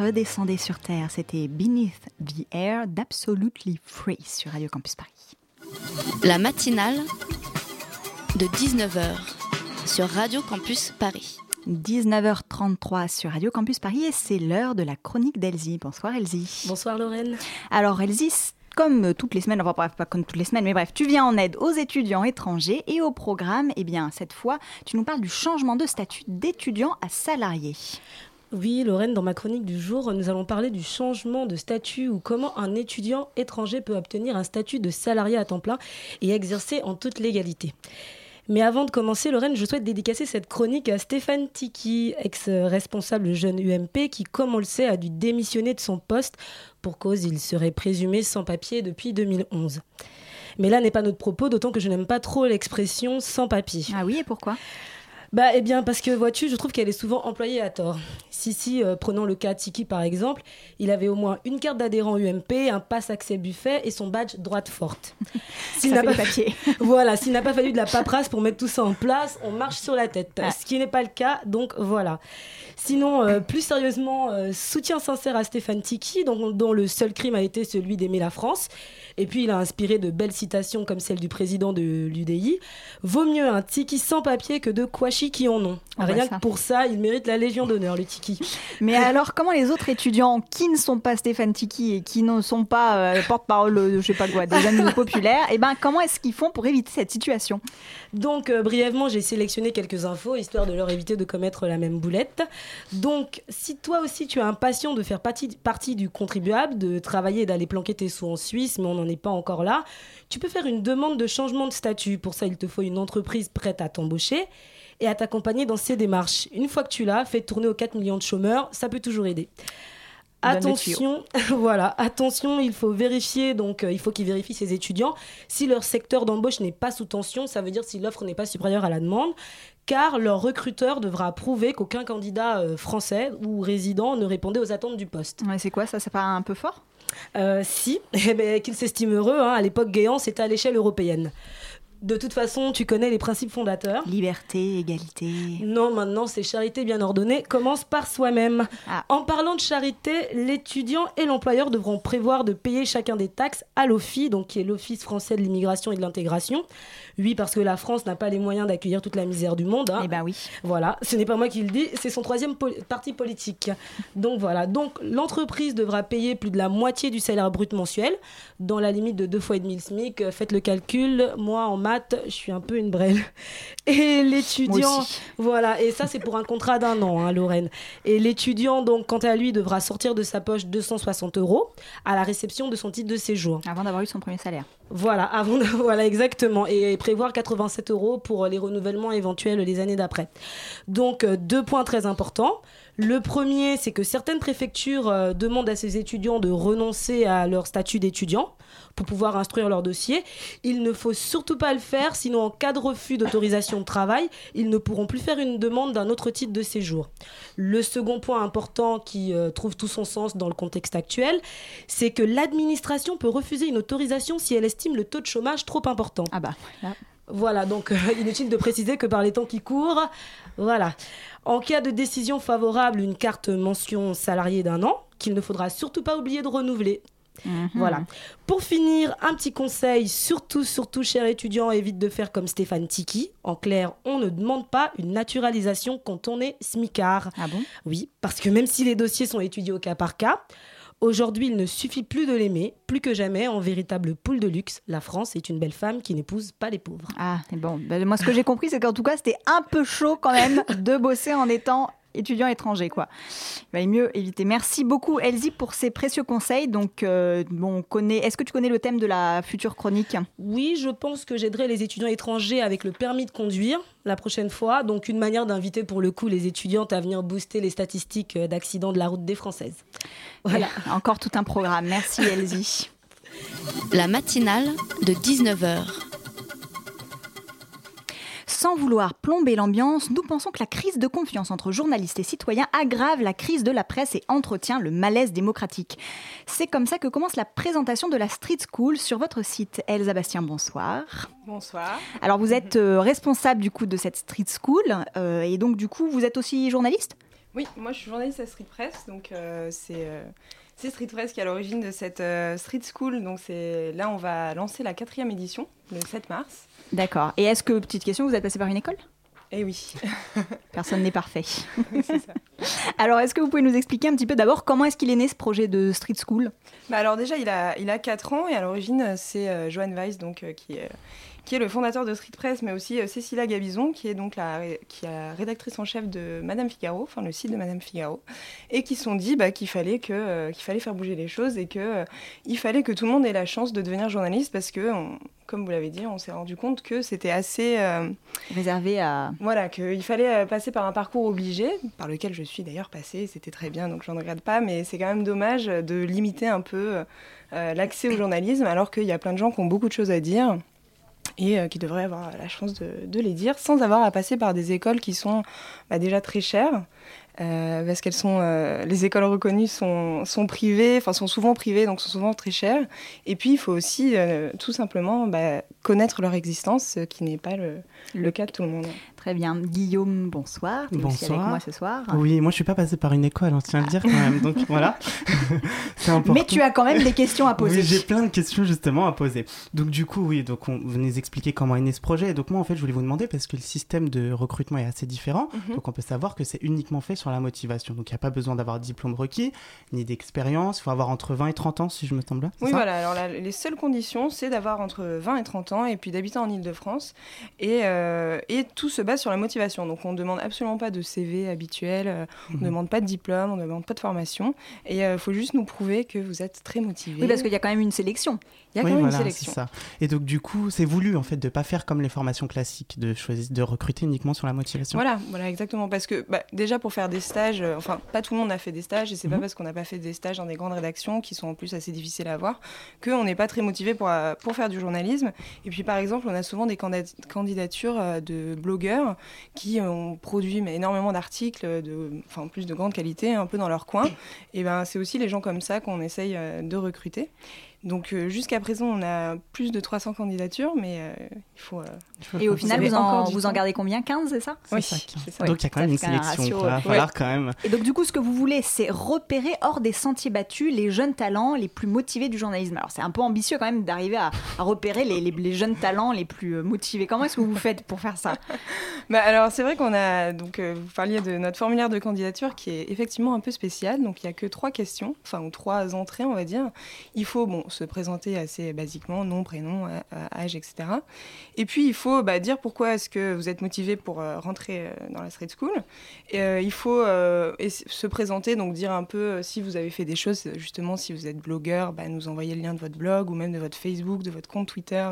Redescendez sur Terre. C'était Beneath the Air d'Absolutely Free sur Radio Campus Paris. La matinale de 19h sur Radio Campus Paris. 19h33 sur Radio Campus Paris et c'est l'heure de la chronique d'Elsie. Bonsoir Elsie. Bonsoir Lorraine. Alors Elsie, comme toutes les semaines, enfin bref, pas comme toutes les semaines, mais bref, tu viens en aide aux étudiants étrangers et au programme, eh bien cette fois, tu nous parles du changement de statut d'étudiant à salarié. Oui, Lorraine, dans ma chronique du jour, nous allons parler du changement de statut ou comment un étudiant étranger peut obtenir un statut de salarié à temps plein et exercer en toute légalité. Mais avant de commencer, Lorraine, je souhaite dédicacer cette chronique à Stéphane Tiki, ex-responsable jeune UMP, qui, comme on le sait, a dû démissionner de son poste pour cause il serait présumé sans papier depuis 2011. Mais là n'est pas notre propos, d'autant que je n'aime pas trop l'expression sans papier. Ah oui, et pourquoi? Bah, eh bien, parce que vois-tu, je trouve qu'elle est souvent employée à tort. Si, si, euh, prenons le cas Tiki par exemple, il avait au moins une carte d'adhérent UMP, un pass accès buffet et son badge droite forte. S'il n'a pas papier. voilà, s'il n'a pas fallu de la paperasse pour mettre tout ça en place, on marche sur la tête. Ce qui n'est pas le cas, donc voilà. Sinon, euh, plus sérieusement, euh, soutien sincère à Stéphane Tiki, dont, dont le seul crime a été celui d'aimer la France. Et puis, il a inspiré de belles citations comme celle du président de l'UDI. Vaut mieux un Tiki sans papier que deux Kouachi qui en ont. Ah bah Rien que pour ça, il mérite la Légion d'honneur, le Tiki. Mais alors, comment les autres étudiants qui ne sont pas Stéphane Tiki et qui ne sont pas euh, porte-parole de je sais pas quoi, des amis populaires, eh ben, comment est-ce qu'ils font pour éviter cette situation? Donc, brièvement, j'ai sélectionné quelques infos, histoire de leur éviter de commettre la même boulette. Donc, si toi aussi tu es impatient de faire partie, du contribuable, de travailler d'aller planquer tes sous en Suisse, mais on n'en est pas encore là, tu peux faire une demande de changement de statut. Pour ça, il te faut une entreprise prête à t'embaucher et à t'accompagner dans ces démarches. Une fois que tu l'as, fais tourner aux 4 millions de chômeurs, ça peut toujours aider. Attention, voilà, attention, il faut vérifier, donc euh, il faut qu'ils vérifient ces étudiants. Si leur secteur d'embauche n'est pas sous tension, ça veut dire si l'offre n'est pas supérieure à la demande, car leur recruteur devra prouver qu'aucun candidat euh, français ou résident ne répondait aux attentes du poste. Ouais, C'est quoi ça Ça paraît un peu fort? Euh, si, eh ben, qu'il s'estime heureux, hein, à l'époque Guéant, c'était à l'échelle européenne. De toute façon, tu connais les principes fondateurs. Liberté, égalité. Non, maintenant, c'est charité bien ordonnée. Commence par soi-même. Ah. En parlant de charité, l'étudiant et l'employeur devront prévoir de payer chacun des taxes à l'OFI, donc qui est l'Office français de l'immigration et de l'intégration. Oui, parce que la France n'a pas les moyens d'accueillir toute la misère du monde. hein. Eh ben oui. Voilà, ce n'est pas moi qui le dis, c'est son troisième parti politique. Donc voilà, donc l'entreprise devra payer plus de la moitié du salaire brut mensuel, dans la limite de deux fois et demi le SMIC. Faites le calcul, moi en maths, je suis un peu une brêle. Et l'étudiant, voilà, et ça c'est pour un contrat d'un an, hein, Lorraine. Et l'étudiant, donc, quant à lui, devra sortir de sa poche 260 euros à la réception de son titre de séjour. Avant d'avoir eu son premier salaire. Voilà, avant de- voilà exactement, et prévoir 87 euros pour les renouvellements éventuels les années d'après. Donc euh, deux points très importants. Le premier, c'est que certaines préfectures euh, demandent à ces étudiants de renoncer à leur statut d'étudiant pour pouvoir instruire leur dossier. Il ne faut surtout pas le faire, sinon en cas de refus d'autorisation de travail, ils ne pourront plus faire une demande d'un autre titre de séjour. Le second point important qui euh, trouve tout son sens dans le contexte actuel, c'est que l'administration peut refuser une autorisation si elle estime le taux de chômage trop important. Ah bah. Voilà, donc euh, inutile de préciser que par les temps qui courent, voilà. En cas de décision favorable, une carte mention salarié d'un an, qu'il ne faudra surtout pas oublier de renouveler. Mhm. Voilà. Pour finir, un petit conseil, surtout, surtout, cher étudiant, évite de faire comme Stéphane Tiki. En clair, on ne demande pas une naturalisation quand on est smicard. Ah bon? Oui, parce que même si les dossiers sont étudiés au cas par cas, aujourd'hui, il ne suffit plus de l'aimer. Plus que jamais, en véritable poule de luxe, la France est une belle femme qui n'épouse pas les pauvres. Ah, bon, ben, moi ce que j'ai compris, c'est qu'en tout cas, c'était un peu chaud quand même de bosser en étant étudiant étranger, quoi. Il valait mieux éviter. Merci beaucoup, Elsie, pour ces précieux conseils. Donc, euh, bon, on connaît. Est-ce que tu connais le thème de la future chronique? Oui, je pense que j'aiderai les étudiants étrangers avec le permis de conduire la prochaine fois. Donc, une manière d'inviter pour le coup les étudiantes à venir booster les statistiques euh, d'accidents de la route des Françaises. Voilà. Encore tout un programme. Merci, Elsie. La matinale de 19h. Sans vouloir plomber l'ambiance, nous pensons que la crise de confiance entre journalistes et citoyens aggrave la crise de la presse et entretient le malaise démocratique. C'est comme ça que commence la présentation de la Street School sur votre site. Elsa Bastien, bonsoir. Bonsoir. Alors vous êtes euh, responsable du coup de cette Street School euh, et donc du coup vous êtes aussi journaliste? Oui, moi je suis journaliste à Street Press, donc euh, c'est c'est Street Press qui est à l'origine de cette euh, Street School. Donc c'est là on va lancer la quatrième édition le 7 mars. D'accord. Et est-ce que, petite question, vous êtes passé par une école? Eh oui. Personne n'est parfait. ça. Alors, est-ce que vous pouvez nous expliquer un petit peu d'abord comment est-ce qu'il est né ce projet de Street School? Bah alors déjà il a il a 4 ans et à l'origine euh, c'est euh, Johan Weiss donc euh, qui est qui est le fondateur de Street Press, mais aussi euh, Cécilia Gabizon, qui est donc la, qui est la rédactrice en chef de Madame Figaro, enfin le site de Madame Figaro, et qui se sont dit bah, qu'il fallait que euh, qu'il fallait faire bouger les choses et que euh, il fallait que tout le monde ait la chance de devenir journaliste parce que, on- comme vous l'avez dit, on s'est rendu compte que c'était assez euh, Réservé à. voilà, qu'il fallait passer par un parcours obligé, par lequel je suis d'ailleurs passée, c'était très bien, donc je n'en regrette pas, mais c'est quand même dommage de limiter un peu euh, l'accès au journalisme, alors qu'il y a plein de gens qui ont beaucoup de choses à dire et euh, qui devraient avoir la chance de, les dire sans avoir à passer par des écoles qui sont bah, déjà très chères. euh, parce qu'elles sont, euh, les écoles reconnues sont, privées, enfin sont souvent privées, donc sont souvent très chères. Et puis il faut aussi tout simplement bah, connaître leur existence, ce qui n'est pas le, le cas de tout le monde. Très bien. Guillaume, bonsoir. Tu es aussi avec Bonsoir. moi ce soir. Oui, moi je suis pas passé par une école, on tient à le dire quand même. Donc voilà, c'est important. Mais tu as quand même des questions à poser. Oui, j'ai plein de questions justement à poser. Donc du coup, oui, donc on vous nous expliquer comment est né ce projet. Donc moi en fait, je voulais vous demander parce que le système de recrutement est assez différent. Mhm. Donc on peut savoir que c'est uniquement fait sur la motivation. Donc il n'y a pas besoin d'avoir de diplôme requis ni d'expérience. Il faut avoir entre 20 et 30 ans si je me semble. c'est Oui, ça? voilà. Alors, la- les seules conditions, c'est d'avoir entre 20 et 30 ans et puis d'habiter en Ile-de-France. Et, euh, et tout se base sur la motivation. Donc, on ne demande absolument pas de CV habituel, euh, on ne Mhm. demande pas de diplôme, on ne demande pas de formation. Et il faut juste nous prouver que vous êtes très motivé. Oui, parce qu'il y a quand même une sélection. Il y a oui, quand même voilà, une sélection. ça. Et donc du coup, c'est voulu en fait de pas faire comme les formations classiques, de choisir de recruter uniquement sur la motivation. Voilà, voilà, exactement. Parce que bah, déjà pour faire des stages, euh, enfin pas tout le monde a fait des stages et c'est pas Mhm. parce qu'on n'a pas fait des stages dans des grandes rédactions qui sont en plus assez difficiles à avoir qu'on n'est pas très motivé pour, euh, pour faire du journalisme. Et puis par exemple, on a souvent des candidatures euh, de blogueurs qui ont produit énormément d'articles, de, plus de grande qualité, un peu dans leur coin. Et ben c'est aussi les gens comme ça qu'on essaye euh, de recruter. Donc euh, jusqu'à présent, on a plus de 300 candidatures, mais euh, il faut. euh, Et au final, vous en, vous en gardez combien? 15, c'est ça? Oui, c'est ça. Donc il y a quand même une sélection. ratio, Il va euh, falloir quand même. Et donc, du coup, ce que vous voulez, c'est repérer hors des sentiers battus les jeunes talents les plus motivés du journalisme. Alors, c'est un peu ambitieux quand même d'arriver à, à repérer les, les- les jeunes talents les plus euh, motivés. Comment est-ce que vous faites pour faire ça? Bah, alors c'est vrai qu'on a donc euh, vous parliez de notre formulaire de candidature qui est effectivement un peu spécial donc il y a que trois questions enfin ou trois entrées on va dire il faut bon se présenter assez basiquement nom prénom euh, euh, âge etc et puis il faut bah, dire pourquoi est-ce que vous êtes motivé pour euh, rentrer dans la street school. Et il faut se présenter donc dire un peu si vous avez fait des choses justement si vous êtes blogueur bah, nous envoyer le lien de votre blog ou même de votre Facebook de votre compte Twitter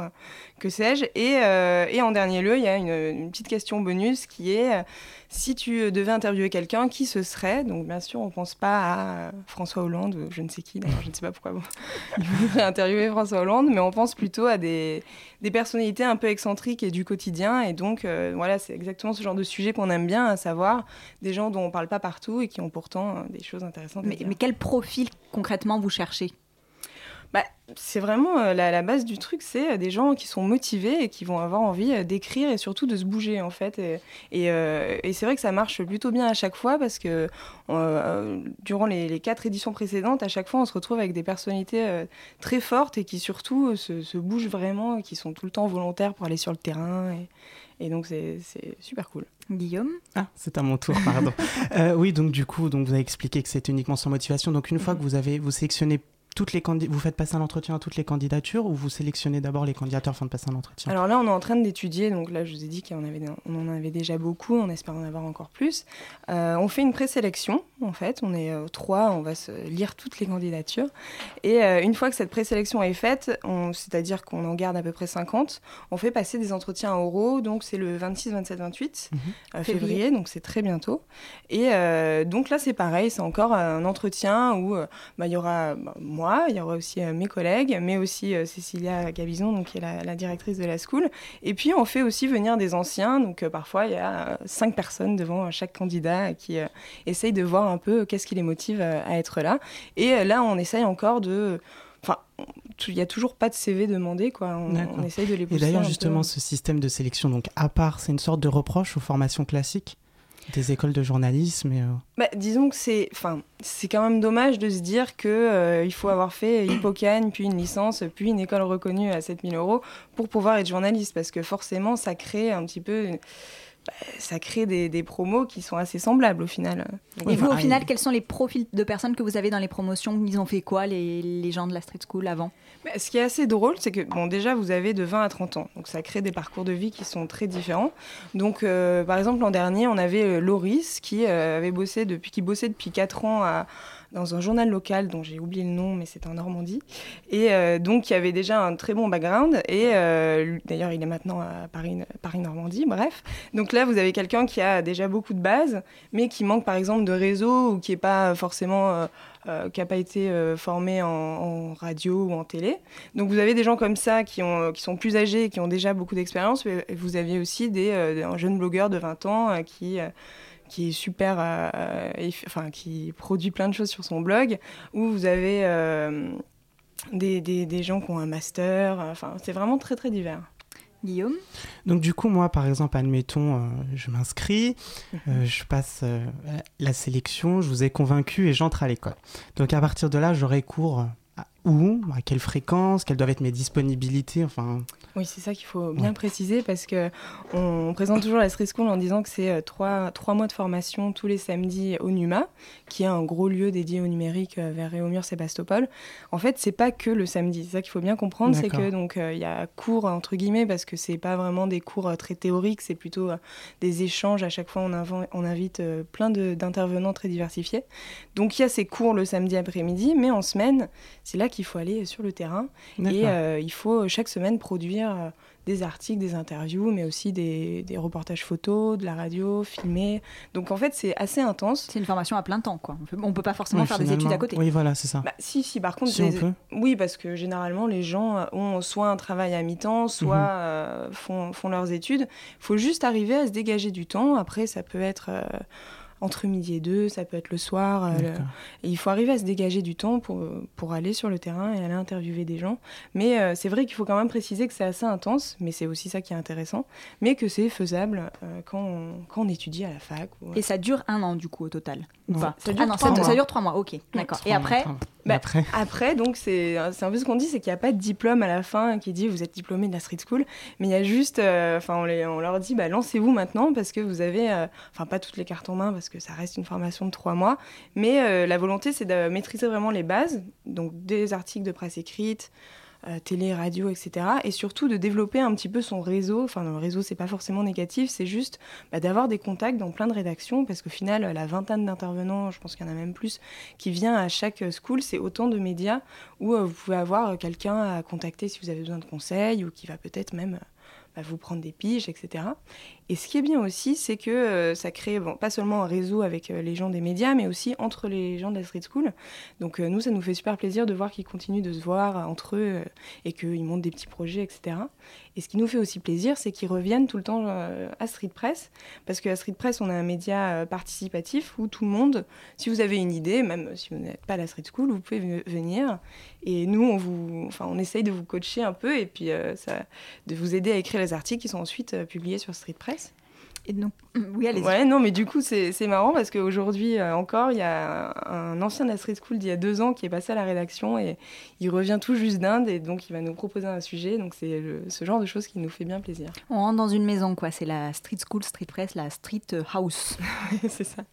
que sais-je. Et, en dernier lieu, il y a une, petite question bonus qui est si tu devais interviewer quelqu'un, qui ce serait? Donc bien sûr, on ne pense pas à François Hollande, je ne sais qui, je ne sais pas pourquoi bon, interviewer François Hollande, mais on pense plutôt à des, des personnalités un peu excentriques et du quotidien. Et donc, euh, voilà, c'est exactement ce genre de sujet qu'on aime bien, à savoir des gens dont on ne parle pas partout et qui ont pourtant euh, des choses intéressantes à mais, dire. mais quel profil concrètement vous cherchez? Bah, c'est vraiment euh, la, la base du truc, c'est euh, des gens qui sont motivés et qui vont avoir envie euh, d'écrire et surtout de se bouger en fait. Et, et, euh, et c'est vrai que ça marche plutôt bien à chaque fois parce que euh, durant les, les quatre éditions précédentes, à chaque fois, on se retrouve avec des personnalités euh, très fortes et qui surtout se, se bougent vraiment, et qui sont tout le temps volontaires pour aller sur le terrain. Et, et donc c'est super cool. Guillaume? Ah, c'est à mon tour, pardon. Euh, oui, donc du coup, donc vous avez expliqué que c'est uniquement sans motivation. Donc une fois que vous avez vous sélectionnez toutes les candid- vous faites passer un entretien à toutes les candidatures ou vous sélectionnez d'abord les candidatures afin de passer un entretien? Alors là, on est en train d'étudier. Donc là, je vous ai dit qu'on avait, on en avait déjà beaucoup. On espère en avoir encore plus. Euh, on fait une présélection, en fait. On est euh, trois. On va se lire toutes les candidatures. Et euh, une fois que cette présélection est faite, on- c'est-à-dire qu'on en garde à peu près 50, on fait passer des entretiens oraux. Donc c'est le 26, 27, 28 Mhm. euh, Février. février. Donc c'est très bientôt. Et euh, donc là, c'est pareil. C'est encore un entretien où bah, il y aura bah, moi, il y aura aussi euh, mes collègues, mais aussi euh, Cécilia Gabizon, donc, qui est la, la directrice de la school. Et puis, on fait aussi venir des anciens. Donc, euh, parfois, il y a cinq personnes devant chaque candidat qui essayent de voir un peu qu'est-ce qui les motive à être là. Et là, on essaye encore de. Enfin, il n'y a toujours pas de CV demandé, quoi. On, essaye de les pousser. Et d'ailleurs, peu. justement, ce système de sélection, donc à part, c'est une sorte de reproche aux formations classiques? Des écoles de journalisme. Et, bah, disons que c'est, enfin, c'est quand même dommage de se dire que il faut avoir fait Hippocane, puis une licence, puis une école reconnue à 7000 euros pour pouvoir être journaliste, parce que forcément, ça crée un petit peu ça crée des, promos qui sont assez semblables au final. Et vous, au final, quels sont les profils de personnes que vous avez dans les promotions Ils ont fait quoi, les, gens de la street school avant bah, Ce qui est assez drôle, c'est que, bon, déjà, vous avez de 20 à 30 ans. Donc, ça crée des parcours de vie qui sont très différents. Donc, euh, par exemple, l'an dernier, on avait euh, Loris qui, euh, avait bossé depuis, qui bossait depuis 4 ans à dans un journal local dont j'ai oublié le nom, mais c'est en Normandie. Et euh, donc, il avait déjà un très bon background. Et euh, d'ailleurs, il est maintenant à Paris, Paris-Normandie, bref. Donc là, vous avez quelqu'un qui a déjà beaucoup de bases, mais qui manque par exemple de réseau ou qui n'est pas forcément. Euh, qui n'a pas été formé en, radio ou en télé. Donc vous avez des gens comme ça qui, ont, qui sont plus âgés qui ont déjà beaucoup d'expérience. Et vous aviez aussi des, un jeune blogueur de 20 ans qui qui est super, euh, enfin qui produit plein de choses sur son blog, où vous avez euh, des, des, des, gens qui ont un master, enfin c'est vraiment très très divers. Guillaume? Donc du coup, moi, par exemple, admettons, euh, je m'inscris, mhm. je passe la sélection, je vous ai convaincu et j'entre à l'école. Donc à partir de là, j'aurai cours où, à quelle fréquence, quelles doivent être mes disponibilités, enfin... Oui, c'est ça qu'il faut bien préciser parce que on présente toujours la Street School en disant que c'est euh, trois, trois mois de formation tous les samedis au NUMA, qui est un gros lieu dédié au numérique euh, vers Réaumur, Sébastopol. En fait, c'est pas que le samedi. C'est ça qu'il faut bien comprendre, c'est que donc euh, il y a cours entre guillemets parce que c'est pas vraiment des cours très théoriques, c'est plutôt des échanges. À chaque fois, on, on invite plein d'intervenants très diversifiés. Donc il y a ces cours le samedi après-midi, mais en semaine, c'est là qu'il faut aller sur le terrain et il faut chaque semaine produire euh, des articles, des interviews, mais aussi des, reportages photos, de la radio, filmés. Donc en fait, c'est assez intense. C'est une formation à plein temps, quoi. On peut, peut pas forcément faire des études à côté. Oui, voilà, c'est ça. Bah, si, si, par contre, oui, parce que généralement, les gens ont soit un travail à mi-temps, soit mhm. euh, font, font, leurs études. Il faut juste arriver à se dégager du temps. Après, ça peut être... Euh, entre midi et deux, ça peut être le soir. Euh, et il faut arriver à se dégager du temps pour, pour aller sur le terrain et aller interviewer des gens. Mais euh, c'est vrai qu'il faut quand même préciser que c'est assez intense, mais c'est aussi ça qui est intéressant, mais que c'est faisable euh, quand, on, quand, on, étudie à la fac. Et ça dure un an du coup au total ça, dure ah non, ça, dure trois mois, ok, d'accord. Et après bah, après. après, donc, c'est un peu ce qu'on dit, c'est qu'il n'y a pas de diplôme à la fin qui dit vous êtes diplômé de la street school, mais il y a juste, enfin, on, on, leur dit bah, lancez-vous maintenant parce que vous avez, enfin, pas toutes les cartes en main parce que ça reste une formation de trois mois. Mais euh, la volonté, c'est de maîtriser vraiment les bases, donc des articles de presse écrite, euh, télé, radio, etc. Et surtout de développer un petit peu son réseau. Enfin, le réseau, c'est pas forcément négatif, c'est juste bah, d'avoir des contacts dans plein de rédactions, parce qu'au final, la vingtaine d'intervenants, je pense qu'il y en a même plus, qui vient à chaque school, c'est autant de médias où euh, vous pouvez avoir quelqu'un à contacter si vous avez besoin de conseils, ou qui va peut-être même bah, vous prendre des piges, etc. Et ce qui est bien aussi, c'est que euh, ça crée bon, pas seulement un réseau avec euh, les gens des médias, mais aussi entre les gens de la street school. Donc euh, nous, ça nous fait super plaisir de voir qu'ils continuent de se voir entre eux et qu'ils montent des petits projets, etc. Et ce qui nous fait aussi plaisir, c'est qu'ils reviennent tout le temps à Street Press, parce qu'à Street Press, on a un média participatif où tout le monde, si vous avez une idée, même si vous n'êtes pas à la street school, vous pouvez venir. Et nous, on, vous, enfin, on essaye de vous coacher un peu et puis de vous aider à écrire les articles qui sont ensuite publiés sur Street Press. Et. Oui, allez Ouais, non, mais du coup, c'est marrant parce qu'aujourd'hui euh, encore, il y a un ancien de la Street School d'il y a deux ans qui est passé à la rédaction et il revient tout juste d'Inde et donc il va nous proposer un sujet. Donc c'est ce genre de choses qui nous fait bien plaisir. On rentre dans une maison, quoi. C'est la Street School, Street Press, la Street House. c'est ça.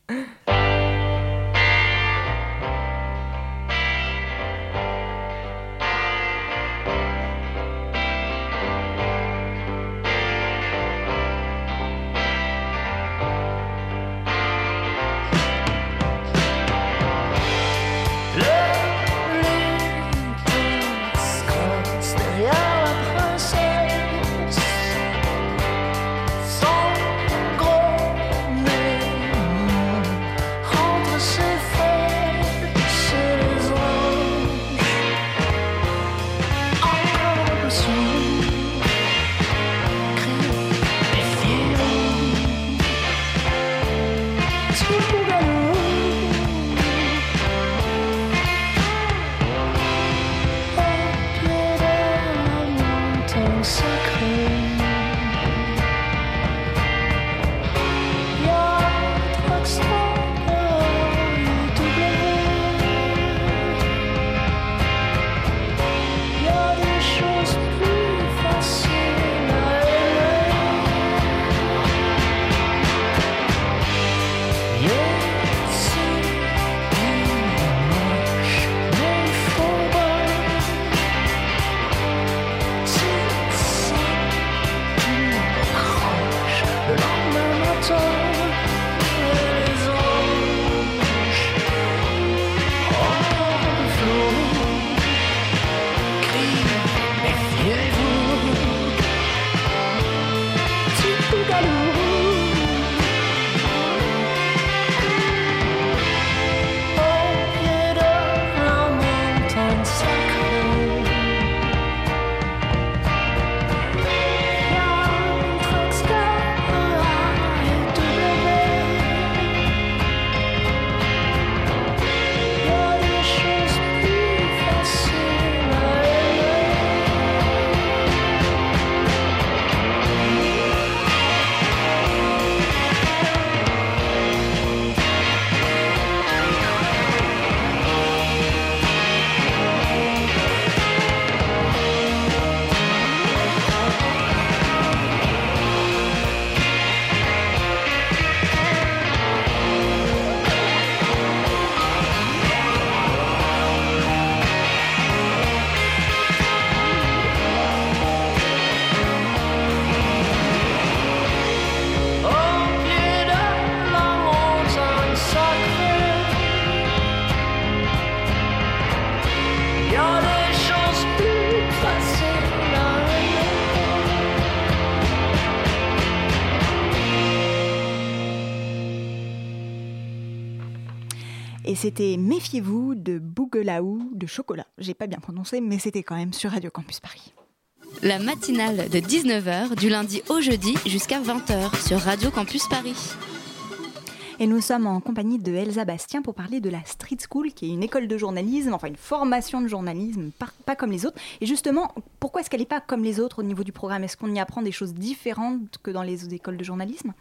Et c'était Méfiez-vous de Bougelaou de chocolat. J'ai pas bien prononcé, mais c'était quand même sur Radio Campus Paris. La matinale de 19h du lundi au jeudi jusqu'à 20h sur Radio Campus Paris. Et nous sommes en compagnie de Elsa Bastien pour parler de la Street School, qui est une école de journalisme, enfin une formation de journalisme, pas, comme les autres. Et justement, pourquoi est-ce qu'elle n'est pas comme les autres au niveau du programme? Est-ce qu'on y apprend des choses différentes que dans les écoles de journalisme?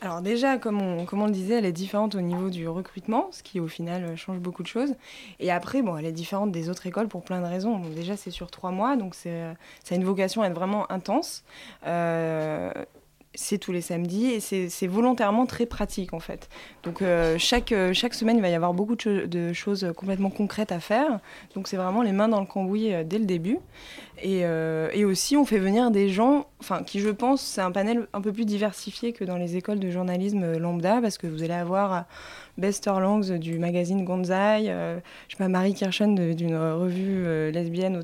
Alors déjà, comme on, le disait, elle est différente au niveau du recrutement, ce qui au final change beaucoup de choses. Et après, bon, elle est différente des autres écoles pour plein de raisons. Déjà, c'est sur trois mois, donc c'est, ça a une vocation à être vraiment intense. Euh, c'est tous les samedis et c'est volontairement très pratique en fait. Donc euh, chaque, euh, chaque semaine, il va y avoir beaucoup de, choses complètement concrètes à faire. Donc c'est vraiment les mains dans le cambouis euh, dès le début. Et, et, aussi, on fait venir des gens, enfin, qui je pense, c'est un panel un peu plus diversifié que dans les écoles de journalisme lambda, parce que vous allez avoir Bester Langs du magazine Gonzai, euh, je sais pas, Marie Kirchen d'une revue euh, lesbienne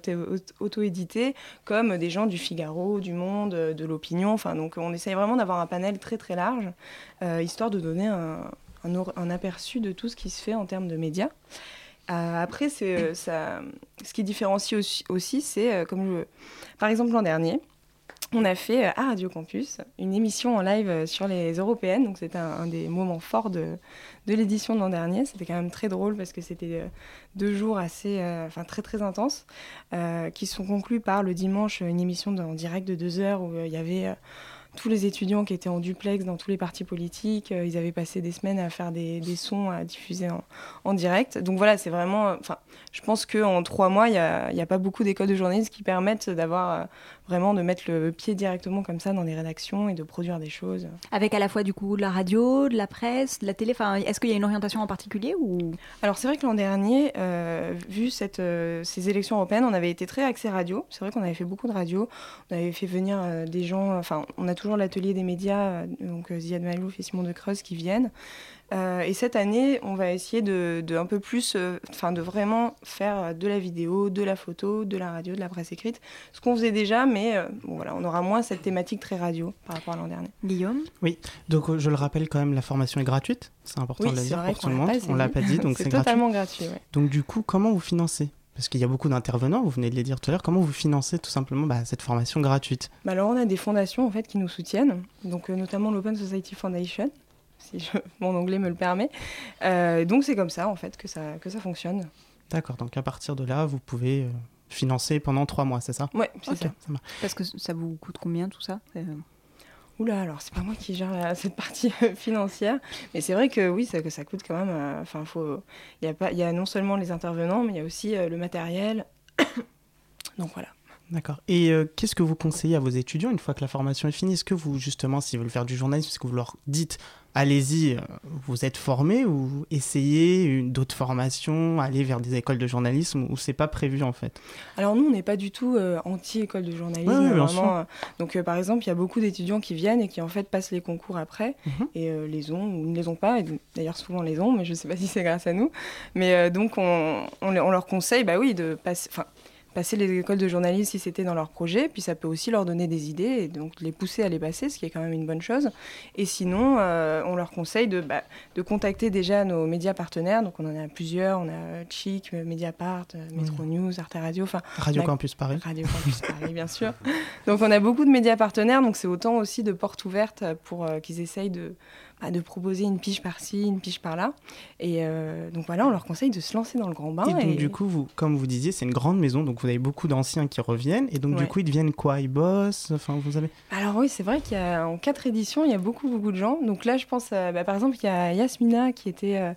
auto-éditée, comme des gens du Figaro, du Monde, de l'Opinion. Enfin, donc on essaye vraiment d'avoir un panel très très large, euh, histoire de donner un, aperçu de tout ce qui se fait en termes de médias. Euh, après, c'est, ça, ce qui différencie aussi, c'est comme je, par exemple l'an dernier, on a fait à Radio Campus une émission en live sur les européennes. Donc c'était un, des moments forts de, de l'édition de l'an dernier. C'était quand même très drôle parce que c'était deux jours assez, euh, enfin très très intenses, euh, qui sont conclus par le dimanche une émission en direct de deux heures où il y avait tous les étudiants qui étaient en duplex dans tous les partis politiques. Euh, ils avaient passé des semaines à faire des, des sons à diffuser en, en, direct. Donc voilà, c'est vraiment. Enfin, je pense qu'en trois mois, il n'y a, a, pas beaucoup d'écoles de journalisme qui permettent d'avoir euh, vraiment de mettre le pied directement comme ça dans les rédactions et de produire des choses. Avec à la fois du coup de la radio, de la presse, de la télé. Enfin, est-ce qu'il y a une orientation en particulier ou? Alors c'est vrai que l'an dernier, euh, vu cette, euh, ces élections européennes, on avait été très axé radio. C'est vrai qu'on avait fait beaucoup de radio. On avait fait venir euh, des gens. Enfin, on a toujours l'atelier des médias, donc Ziad Malouf et Simon de Creuse qui viennent. Euh, et cette année, on va essayer de, de un peu plus, enfin, euh, de vraiment faire de la vidéo, de la photo, de la radio, de la presse écrite, ce qu'on faisait déjà, mais euh, bon, voilà, on aura moins cette thématique très radio par rapport à l'an dernier. Guillaume? Oui, donc je le rappelle quand même, la formation est gratuite, c'est important oui, de le dire pour tout le monde. On l'a pas dit, donc c'est totalement gratuit. gratuit ouais. Donc du coup, comment vous financez? Parce qu'il y a beaucoup d'intervenants, vous venez de les dire tout à l'heure, comment vous financez tout simplement bah, cette formation gratuite? Bah Alors on a des fondations en fait qui nous soutiennent, donc euh, notamment l'Open Society Foundation, si je, mon anglais me le permet. Euh, donc c'est comme ça en fait que ça, que ça fonctionne. D'accord, donc à partir de là, vous pouvez euh, financer pendant trois mois, c'est ça? Oui, c'est okay, ça. ça Parce que ça vous coûte combien tout ça? Oula, alors c'est pas moi qui gère cette partie financière, mais c'est vrai que oui, ça, ça coûte quand même. Enfin, faut. Il y a pas, il y a non seulement les intervenants, mais il y a aussi euh, le matériel. Donc voilà. D'accord. Et euh, qu'est-ce que vous conseillez à vos étudiants une fois que la formation est finie? Est-ce que vous, justement, s'ils veulent faire du journalisme, est-ce que vous leur dites, allez-y, euh, vous êtes formés ou essayez d'autres formations, aller vers des écoles de journalisme ou c'est pas prévu en fait? Alors nous, on n'est pas du tout euh, anti-école de journalisme. Ouais, ouais, vraiment, euh, donc par exemple, il y a beaucoup d'étudiants qui viennent et qui en fait passent les concours après mm -hmm. et les ont ou ne les ont pas. D'ailleurs, souvent les ont, mais je sais pas si c'est grâce à nous. Mais donc on, on, on, leur conseille, bah oui, de passer passer les écoles de journalisme si c'était dans leur projet, puis ça peut aussi leur donner des idées et donc les pousser à les passer, ce qui est quand même une bonne chose. Et sinon, euh, on leur conseille de, bah, de contacter déjà nos médias partenaires, donc on en a plusieurs, on a Chic, Mediapart, Metro mmh. News, Arte Radio, enfin Radio Campus Paris. Radio Campus Paris, bien sûr. Donc on a beaucoup de médias partenaires, donc c'est autant aussi de portes ouvertes pour euh, qu'ils essayent de bah, de proposer une pige par-ci, une pige par-là. Et euh, donc voilà, on leur conseille de se lancer dans le grand bain. Et donc et... du coup, vous, comme vous disiez, c'est une grande maison, donc vous avez beaucoup d'anciens qui reviennent. Et donc ouais. du coup, ils deviennent quoi? Ils bossent? Enfin, vous avez. Alors oui, c'est vrai qu'il y a en quatre éditions, il y a beaucoup beaucoup de gens. Donc là, je pense, bah, par exemple, il y a Yasmina qui était euh,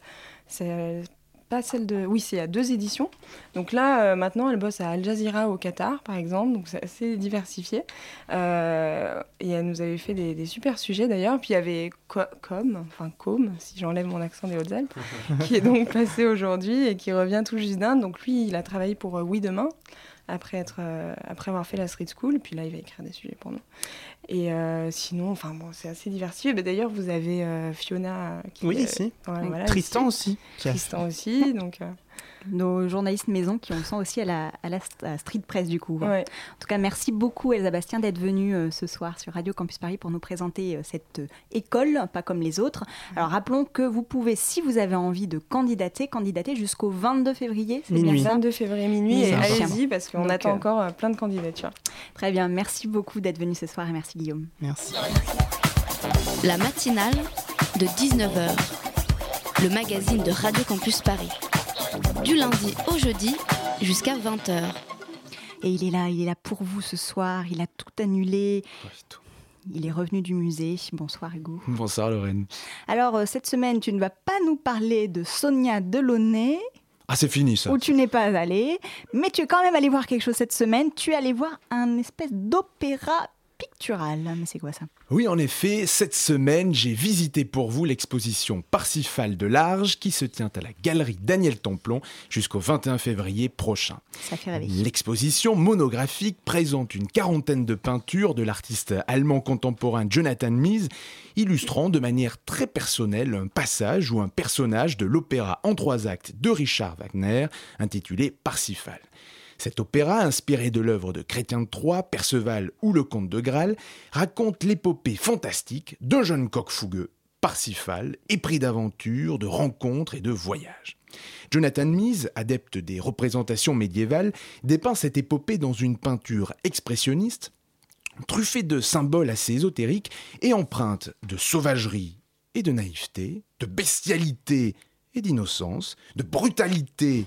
c'est pas celle de. Oui, c'est à deux éditions. Donc là, euh, maintenant, elle bosse à Al Jazeera au Qatar, par exemple. Donc c'est assez diversifié. Euh, et elle nous avait fait des, des super sujets d'ailleurs. Puis il y avait Com, enfin Com, si j'enlève mon accent des Hautes-Alpes, qui est donc passé aujourd'hui et qui revient tout juste d'Inde. Donc lui, il a travaillé pour euh, Oui Demain après, être, euh, après avoir fait la street school. Puis là, il va écrire des sujets pour nous. Et euh, sinon, enfin bon, c'est assez diversifié. Mais d'ailleurs, vous avez euh, Fiona qui Oui, ici. voilà, Tristan ici. aussi. Tristan aussi. Donc, nos journalistes maison qui ont le sent aussi à la, à la, street press du coup. Ouais. En tout cas, merci beaucoup Elsa Bastien d'être venue euh, ce soir sur Radio Campus Paris pour nous présenter euh, cette euh, école, pas comme les autres. Alors rappelons que vous pouvez, si vous avez envie de candidater, candidater jusqu'au 22 février. c'est Bien ça? 22 février minuit et allez-y parce qu'on attend encore plein de candidatures. Très bien, merci beaucoup d'être venu ce soir et merci Guillaume. Merci. La matinale de 19h, le magazine de Radio Campus Paris du lundi au jeudi jusqu'à 20h. Et il est là, il est là pour vous ce soir, il a tout annulé. Il est revenu du musée. Bonsoir Hugo. Bonsoir Lorraine. Alors euh, cette semaine, tu ne vas pas nous parler de Sonia Delaunay. Ah, c'est fini ça. Où tu n'es pas allé, mais tu es quand même allé voir quelque chose cette semaine. Tu es allé voir un espèce d'opéra pictural. Mais c'est quoi ça? Oui, en effet, cette semaine, j'ai visité pour vous l'exposition Parsifal de Large qui se tient à la galerie Daniel Templon jusqu'au 21 février prochain. Ça fait rêver. L'exposition monographique présente une quarantaine de peintures de l'artiste allemand contemporain Jonathan Mies, illustrant de manière très personnelle un passage ou un personnage de l'opéra en trois actes de Richard Wagner intitulé Parsifal. Cet opéra, inspiré de l'œuvre de Chrétien de Troyes, Perceval ou le Comte de Graal, raconte l'épopée fantastique d'un jeune coq fougueux, Parsifal, épris d'aventures, de rencontres et de voyages. Jonathan Mies, adepte des représentations médiévales, dépeint cette épopée dans une peinture expressionniste, truffée de symboles assez ésotériques et empreinte de sauvagerie et de naïveté, de bestialité et d'innocence, de brutalité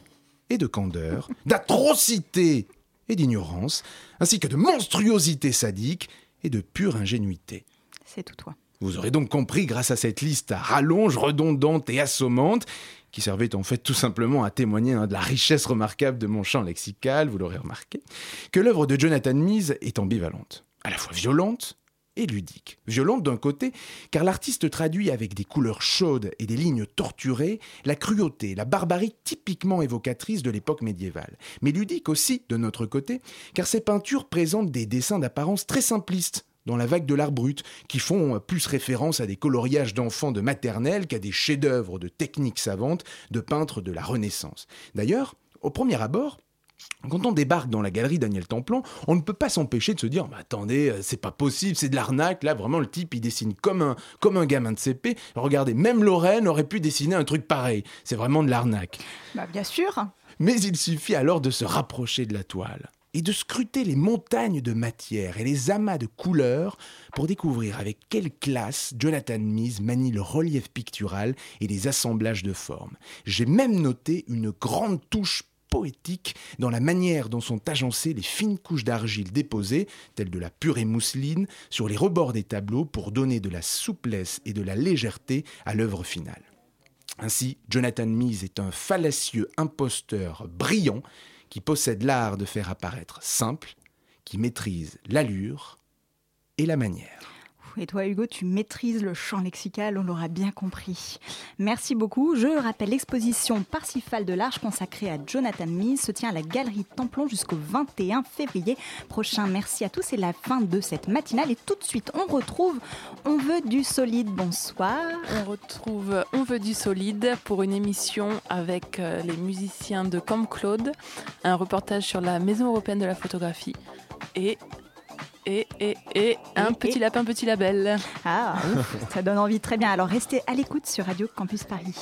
et de candeur, d'atrocité et d'ignorance, ainsi que de monstruosité sadique et de pure ingénuité. C'est tout toi. Vous aurez donc compris, grâce à cette liste à rallonge, redondante et assommante, qui servait en fait tout simplement à témoigner hein, de la richesse remarquable de mon champ lexical, vous l'aurez remarqué, que l'œuvre de Jonathan Mise est ambivalente, à la fois violente et ludique. Violente d'un côté, car l'artiste traduit avec des couleurs chaudes et des lignes torturées la cruauté, la barbarie typiquement évocatrice de l'époque médiévale. Mais ludique aussi, de notre côté, car ses peintures présentent des dessins d'apparence très simplistes, dans la vague de l'art brut, qui font plus référence à des coloriages d'enfants de maternelle qu'à des chefs-d'œuvre de techniques savantes de peintres de la Renaissance. D'ailleurs, au premier abord, quand on débarque dans la galerie Daniel Templon, on ne peut pas s'empêcher de se dire attendez, euh, c'est pas possible, c'est de l'arnaque. Là, vraiment, le type, il dessine comme un, comme un gamin de CP. Regardez, même Lorraine aurait pu dessiner un truc pareil. C'est vraiment de l'arnaque. Bah, bien sûr. Mais il suffit alors de se rapprocher de la toile et de scruter les montagnes de matière et les amas de couleurs pour découvrir avec quelle classe Jonathan Mise manie le relief pictural et les assemblages de formes. J'ai même noté une grande touche poétique dans la manière dont sont agencées les fines couches d'argile déposées, telles de la purée mousseline, sur les rebords des tableaux pour donner de la souplesse et de la légèreté à l'œuvre finale. Ainsi, Jonathan Mise est un fallacieux imposteur brillant qui possède l'art de faire apparaître simple, qui maîtrise l'allure et la manière. Et toi, Hugo, tu maîtrises le champ lexical, on l'aura bien compris. Merci beaucoup. Je rappelle l'exposition Parsifal de l'Arche consacrée à Jonathan Mies se tient à la Galerie Templon jusqu'au 21 février prochain. Merci à tous. C'est la fin de cette matinale. Et tout de suite, on retrouve On veut du solide. Bonsoir. On retrouve On veut du solide pour une émission avec euh, les musiciens de Comme Claude, un reportage sur la Maison européenne de la photographie et et, et, et un petit lapin, petit label. Ah, ça donne envie, très bien. Alors restez à l'écoute sur Radio Campus Paris.